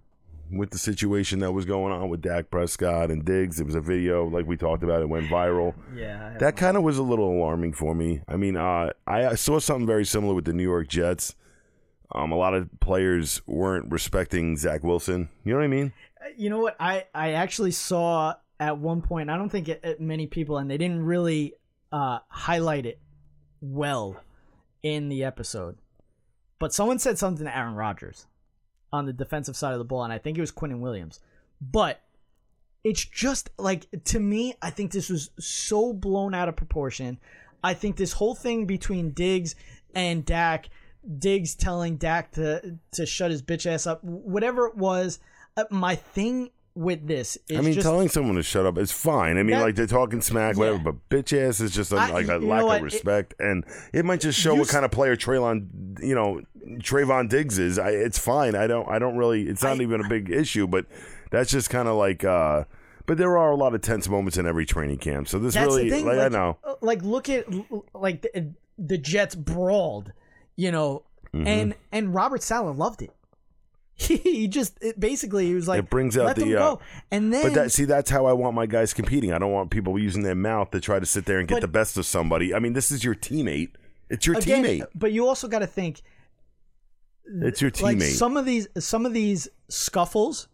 with the situation that was going on with Dak Prescott and Diggs. It was a video like we talked about. It went viral. Yeah. That kind of was a little alarming for me. I mean, uh, I I saw something very similar with the New York Jets. Um, a lot of players weren't respecting Zach Wilson. You know what I mean? You know what? I I actually saw at one point. I don't think it, it- many people, and they didn't really uh, highlight it well in the episode. But someone said something to Aaron Rodgers on the defensive side of the ball, and I think it was Quinnen Williams. But it's just like to me, I think this was so blown out of proportion. I think this whole thing between Diggs and Dak, Diggs telling Dak to to shut his bitch ass up, whatever it was. Uh, my thing with this is I mean, just telling someone to shut up is fine. I mean, That- like they're talking smack, Yeah. whatever. But bitch ass is just a, I- like a lack of It- respect, and it might just show what kind of player Traylon, you know, Trevon Diggs is. I, it's fine. I don't. I don't really. It's not I- even a big issue, but that's just kind of like. uh But there are a lot of tense moments in every training camp. So this really, thing. like, like, I know. uh, Like, look at like the, the Jets brawled, you know, Mm-hmm. and and Robert Saleh loved it. *laughs* He just it basically he was like, It brings out the, uh, and then But that see, that's how I want my guys competing. I don't want people using their mouth to try to sit there and get But- the best of somebody. I mean, this is your teammate. It's your again, teammate. but you also got to think It's your like teammate. some of these some of these scuffles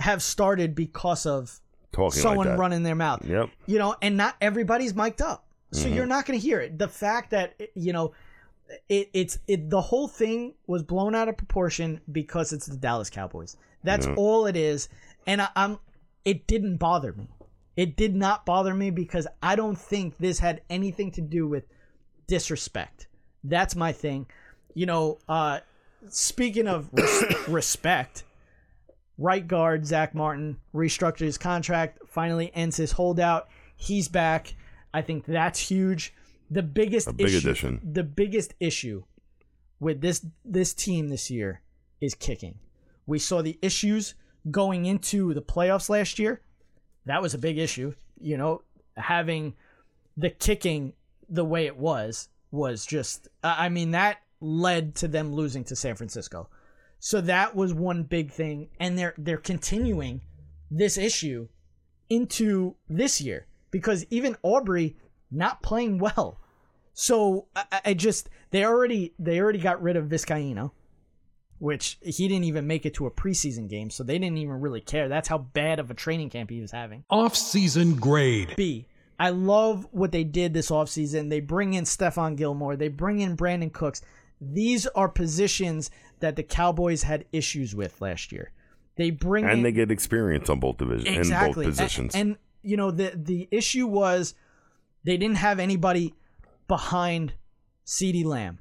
have started because of talking someone like running their mouth. Yep. You know, and not everybody's mic'd up. So Mm-hmm. you're not going to hear it. The fact that you know it, it's it the whole thing was blown out of proportion because it's the Dallas Cowboys. That's all it is. And I, I'm it didn't bother me. It did not bother me because I don't think this had anything to do with disrespect. That's my thing. You know, uh speaking of res- *coughs* respect, right guard Zack Martin restructured his contract, finally ends his holdout. He's back. I think that's huge. The biggest A big issue, addition. the biggest issue with this this team this year is kicking. We saw the issues going into the playoffs last year. That was a big issue. You know, having the kicking the way it was was just I I mean that led to them losing to San Francisco. So that was one big thing and they're they're continuing this issue into this year because even Aubrey not playing well. So I, I- I just they already they already got rid of Vizcaino, which he didn't even make it to a preseason game, so they didn't even really care. That's how bad of a training camp he was having. Off-season grade. B. I love what they did this offseason. They bring in Stephon Gilmore, they bring in Brandin Cooks. These are positions that the Cowboys had issues with last year. They bring in and they get experience on both divisions exactly in both positions. And, and you know the the issue was they didn't have anybody behind CeeDee Lamb,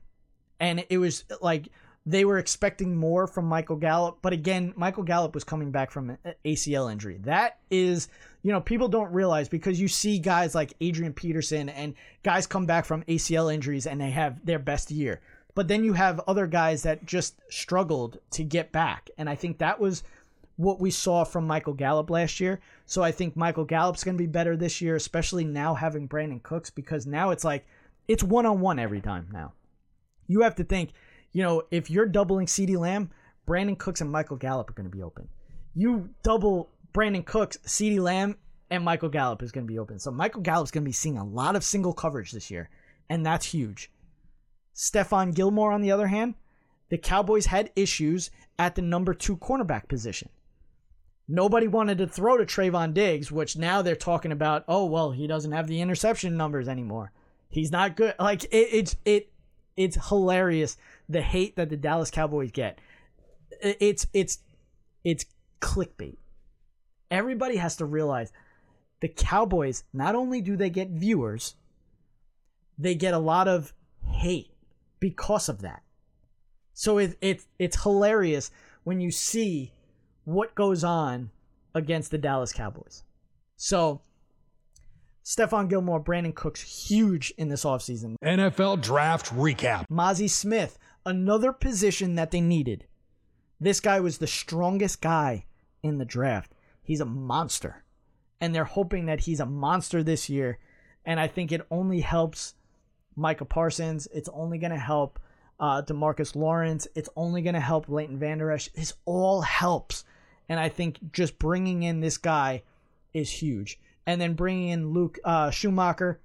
and it was like they were expecting more from Michael Gallup. But again, Michael Gallup was coming back from an ACL injury. That is, you know, people don't realize because you see guys like Adrian Peterson and guys come back from ACL injuries and they have their best year. But then you have other guys that just struggled to get back. And I think that was what we saw from Michael Gallup last year. So I think Michael Gallup's going to be better this year, especially now having Brandin Cooks because now it's like it's one on one every time now. You have to think, you know, if you're doubling CeeDee Lamb, Brandin Cooks and Michael Gallup are going to be open. You double Brandin Cooks, CeeDee Lamb, and Michael Gallup is going to be open. So Michael Gallup's going to be seeing a lot of single coverage this year, and that's huge. Stephon Gilmore, on the other hand, the Cowboys had issues at the number two cornerback position. Nobody wanted to throw to Trevon Diggs, which now they're talking about. Oh well, he doesn't have the interception numbers anymore. He's not good. Like it, it's it, it's hilarious the hate that the Dallas Cowboys get. It- It's it's it's clickbait. Everybody has to realize the Cowboys. Not only do they get viewers, they get a lot of hate because of that. So it, it it's hilarious when you see what goes on against the Dallas Cowboys. So Stephon Gilmore, Brandin Cooks, huge in this offseason. NFL Draft Recap. Mazi Smith, another position that they needed. This guy was the strongest guy in the draft. He's a monster. And they're hoping that he's a monster this year. And I think it only helps Micah Parsons. It's only going to help uh, DeMarcus Lawrence. It's only going to help Leighton Vander Esch. This all helps. And I think just bringing in this guy is huge. And then bringing in Luke uh, Schoonmaker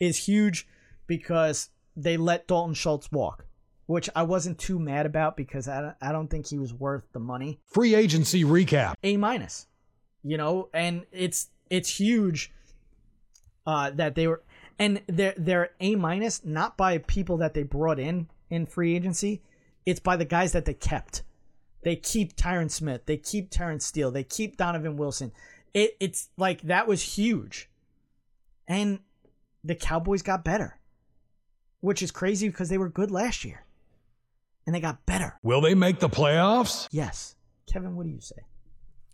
is huge because they let Dalton Schultz walk, which I wasn't too mad about because I don't, I don't think he was worth the money. Free agency recap. A minus, you know, and it's it's huge uh, that they were and they're they're A minus not by people that they brought in in free agency, it's by the guys that they kept. They keep Tyron Smith, they keep Terence Steele, they keep Donovan Wilson. It it's like that was huge, and the Cowboys got better, which is crazy because they were good last year. and they got better. Will they make the playoffs? Yes. Kevin, what do you say?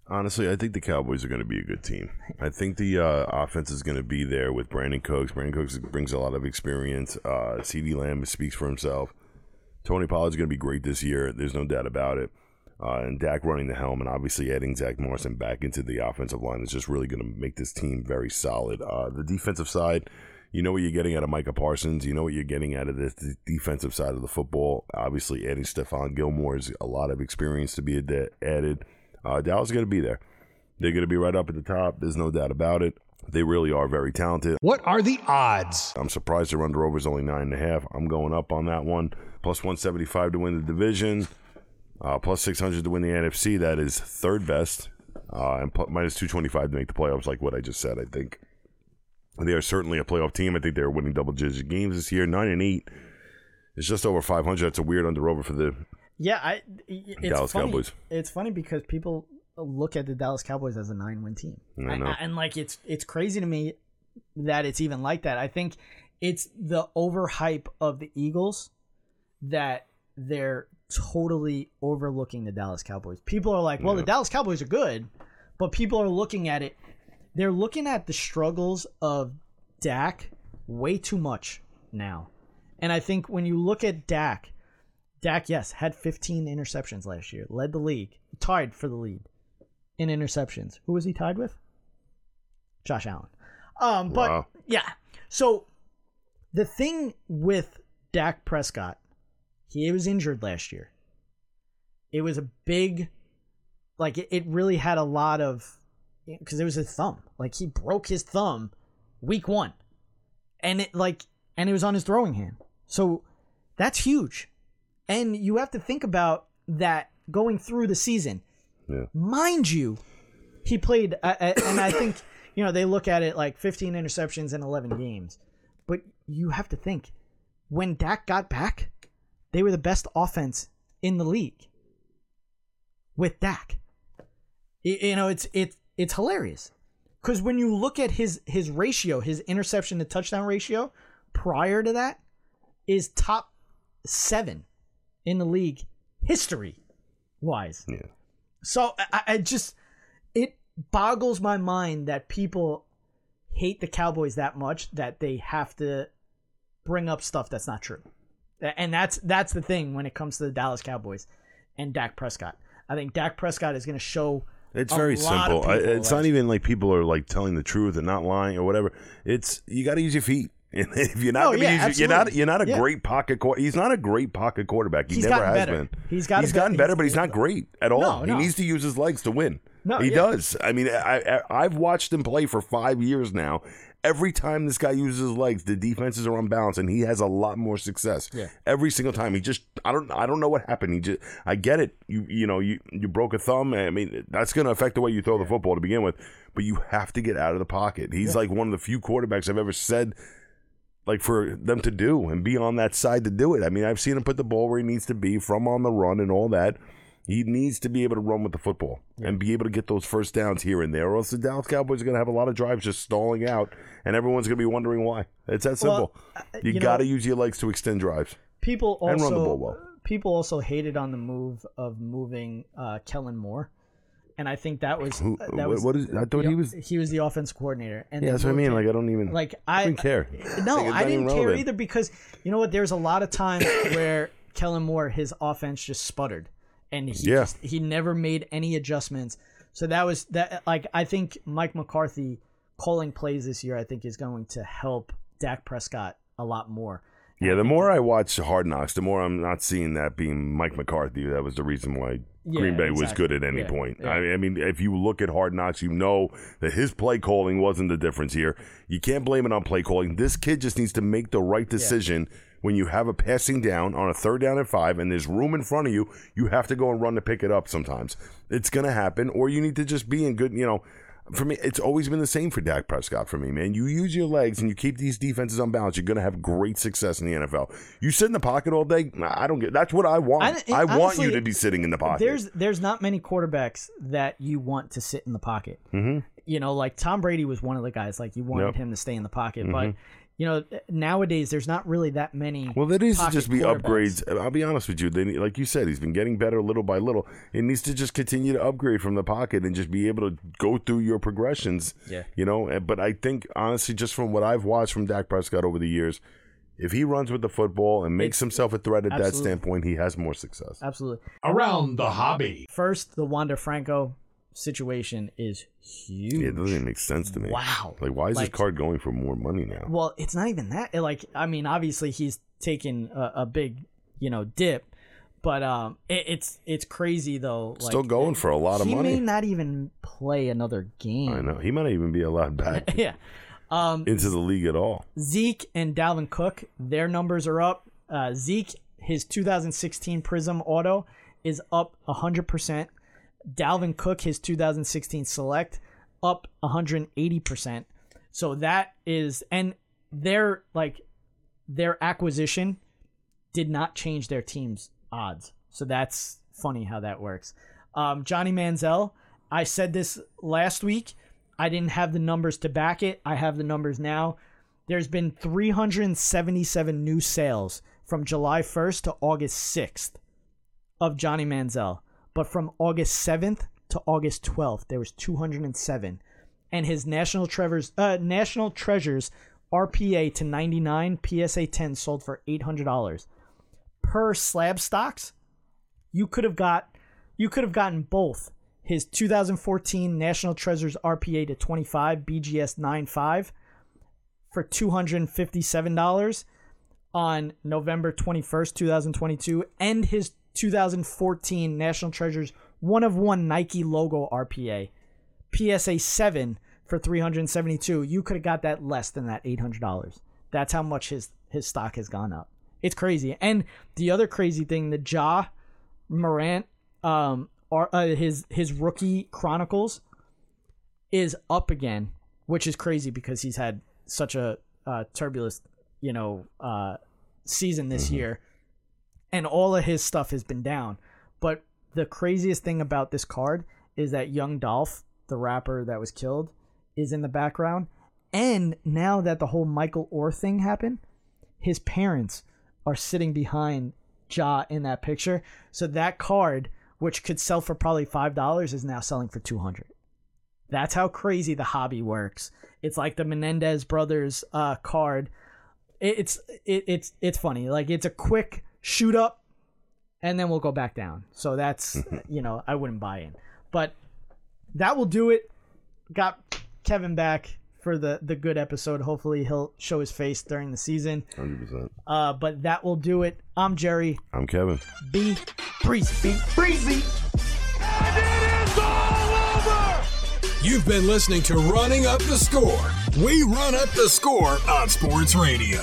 Honestly, I think the Cowboys are going to be a good team. I think the uh, offense is going to be there with Brandin Cooks. Brandin Cooks brings a lot of experience. Uh, CeeDee Lamb speaks for himself. Tony Pollard's going to be great this year. There's no doubt about it. Uh, and Dak running the helm, and obviously adding Zach Morrison back into the offensive line is just really going to make this team very solid. Uh, the defensive side, you know what you're getting out of Micah Parsons. You know what you're getting out of this the defensive side of the football. Obviously, adding Stephon Gilmore is a lot of experience to be ad- added. Uh, Dallas is going to be there. They're going to be right up at the top. There's no doubt about it. They really are very talented. What are the odds? I'm surprised their under over is only nine and a half. I'm going up on that one. Plus 175 to win the division. Uh, plus 600 to win the NFC. That is third best. Uh, and minus 225 to make the playoffs, like what I just said, I think. They are certainly a playoff team. I think they're winning double digit games this year. Nine and eight. It's just over 500. That's a weird under over for the Yeah, I. It's Dallas funny. Cowboys. It's funny because people look at the Dallas Cowboys as a nine-win team, I know. and like it's it's crazy to me that it's even like that. I think it's the overhype of the Eagles that they're totally overlooking the Dallas Cowboys. People are like, "Well, the Dallas Cowboys are good," but people are looking at it. They're looking at the struggles of Dak way too much now. And I think when you look at Dak, Dak, yes, had 15 interceptions last year, led the league, tied for the lead in interceptions. Who was he tied with? Josh Allen. Um, but Wow. yeah, so the thing with Dak Prescott, he was injured last year. It was a big, like it, it really had a lot of, because it was his thumb. Like he broke his thumb week one, and it like, and it was on his throwing hand. So that's huge. And you have to think about that going through the season. Yeah. Mind you, he played, uh, uh, and I think, *coughs* you know, they look at it like 15 interceptions in 11 games. But you have to think, when Dak got back, they were the best offense in the league with Dak. You know, it's it's it's hilarious because when you look at his his ratio, his interception to touchdown ratio prior to that is top seven in the league history wise. Yeah. So I, I just it boggles my mind that people hate the Cowboys that much that they have to bring up stuff that's not true. And that's that's the thing when it comes to the Dallas Cowboys and Dak Prescott. I think Dak Prescott is going to show It's very simple. I, it's not even like people are like telling the truth and not lying or whatever. It's you got to use your feet. And *laughs* if you're not, No, gonna yeah, use, you're not, you're not a Yeah. great pocket. Quar- he's not a great pocket quarterback. He He's never has better. been. He's gotten he's gotten better, he's- but he's not great at all. No, no. he needs to use his legs to win. No, he yeah. does. I mean, I, I I've watched him play for five years now. Every time this guy uses his legs, the defenses are unbalanced, and he has a lot more success. Yeah. Every single time, he just I don't I don't know what happened. He just I get it. You you know you you broke a thumb. I mean that's going to affect the way you throw the football to begin with. But you have to get out of the pocket. He's like one of the few quarterbacks I've ever said like for them to do and be on that side to do it. I mean, I've seen him put the ball where he needs to be from on the run and all that. He needs to be able to run with the football and be able to get those first downs here and there, or else the Dallas Cowboys are going to have a lot of drives just stalling out, and everyone's going to be wondering why. It's that simple. Well, uh, you you got to use your legs to extend drives. people also And run the ball well. people also hated on the move of moving uh, Kellen Moore, and I think that was Who, that was what is? I thought he was. he was the offense coordinator, and Yeah, that's what I mean. him. Like I don't even. like I didn't care. No, Like, I didn't care relevant. either because you know what? There's a lot of times *coughs* where Kellen Moore his offense just sputtered, and he Yeah. just, he never made any adjustments. So that was that. Like I think Mike McCarthy calling plays this year, I think is going to help Dak Prescott a lot more. Yeah, the more I watch Hard Knocks, the more I'm not seeing that being Mike McCarthy. That was the reason why Yeah, Green Bay was good at any Yeah, point. yeah. I, I mean, if you look at Hard Knocks, you know that his play calling wasn't the difference here. You can't blame it on play calling. This kid just needs to make the right decision. When you have a passing down on a third down and five, and there's room in front of you, you have to go and run to pick it up. Sometimes it's going to happen, or you need to just be in good. You know, for me, it's always been the same for Dak Prescott. For me, man, you use your legs and you keep these defenses on balance. You're going to have great success in the NFL. You sit in the pocket all day. I don't get. That's what I want. I- I, want you to be sitting in the pocket. There's there's not many quarterbacks that you want to sit in the pocket. Mm-hmm. You know, like Tom Brady was one of the guys like you wanted Yep. him to stay in the pocket, but You know, nowadays there's not really that many. Well, there needs to just be upgrades. I'll be honest with you. They, need- like you said, he's been getting better little by little. It needs to just continue to upgrade from the pocket and just be able to go through your progressions. Yeah. You know, but I think, honestly, just from what I've watched from Dak Prescott over the years, if he runs with the football and makes It's- himself a threat at that standpoint, he has more success. Absolutely. Around the hobby. First, the Wander Franco situation is huge. Yeah, it doesn't even make sense to me. Wow. Like, why is Like- this card going for more money now? Well, it's not even that. Like, I mean, obviously he's taken a, a big, you know, dip, but um, it, it's it's crazy though. Like, Still going for a lot of he money. He may not even play another game. I know. He might not even be allowed back *laughs* yeah. Um, into the league at all. Zeke and Dalvin Cook, their numbers are up. Uh, Zeke, his 2016 Prism Auto is up 100%. Dalvin Cook, his 2016 Select, up 180%. So that is, and their like their acquisition did not change their team's odds. So that's funny how that works. Um, Johnny Manziel, I said this last week. I didn't have the numbers to back it. I have the numbers now. There's been 377 new sales from July 1st to August 6th of Johnny Manziel. But from August 7th to August 12th, there was 207. And his National Treasures, uh, National Treasures RPA to 99 PSA 10 sold for $800 per slab stocks. You could have got, you could have gotten both his 2014 National Treasures RPA to 25 BGS 95 for $257 on November 21st, 2022, and his 2014 National Treasures one of one Nike logo RPA PSA 7 for 372. You could have got that less than that $800. That's how much his his stock has gone up. It's crazy. And the other crazy thing, the Ja Morant um are uh, his his rookie chronicles is up again, which is crazy because he's had such a uh, turbulent, you know, uh, season this year, and all of his stuff has been down. But the craziest thing about this card is that Young Dolph, the rapper that was killed, is in the background, and now that the whole Michael Oher thing happened, his parents are sitting behind Ja in that picture. So that card, which could sell for probably five dollars, is now selling for two hundred. That's how crazy the hobby works. It's like the Menendez brothers uh, card. It, it's it, it's it's funny. Like it's a quick shoot up, and then we'll go back down. So that's *laughs* you know I wouldn't buy in, but that will do it. Got Kevin back for the the good episode. Hopefully he'll show his face during the season. 100%. Uh, but that will do it. I'm Jerry. I'm Kevin. Be breezy. Be breezy. You've been listening to Running Up the Score. We run up the score on Sports Radio.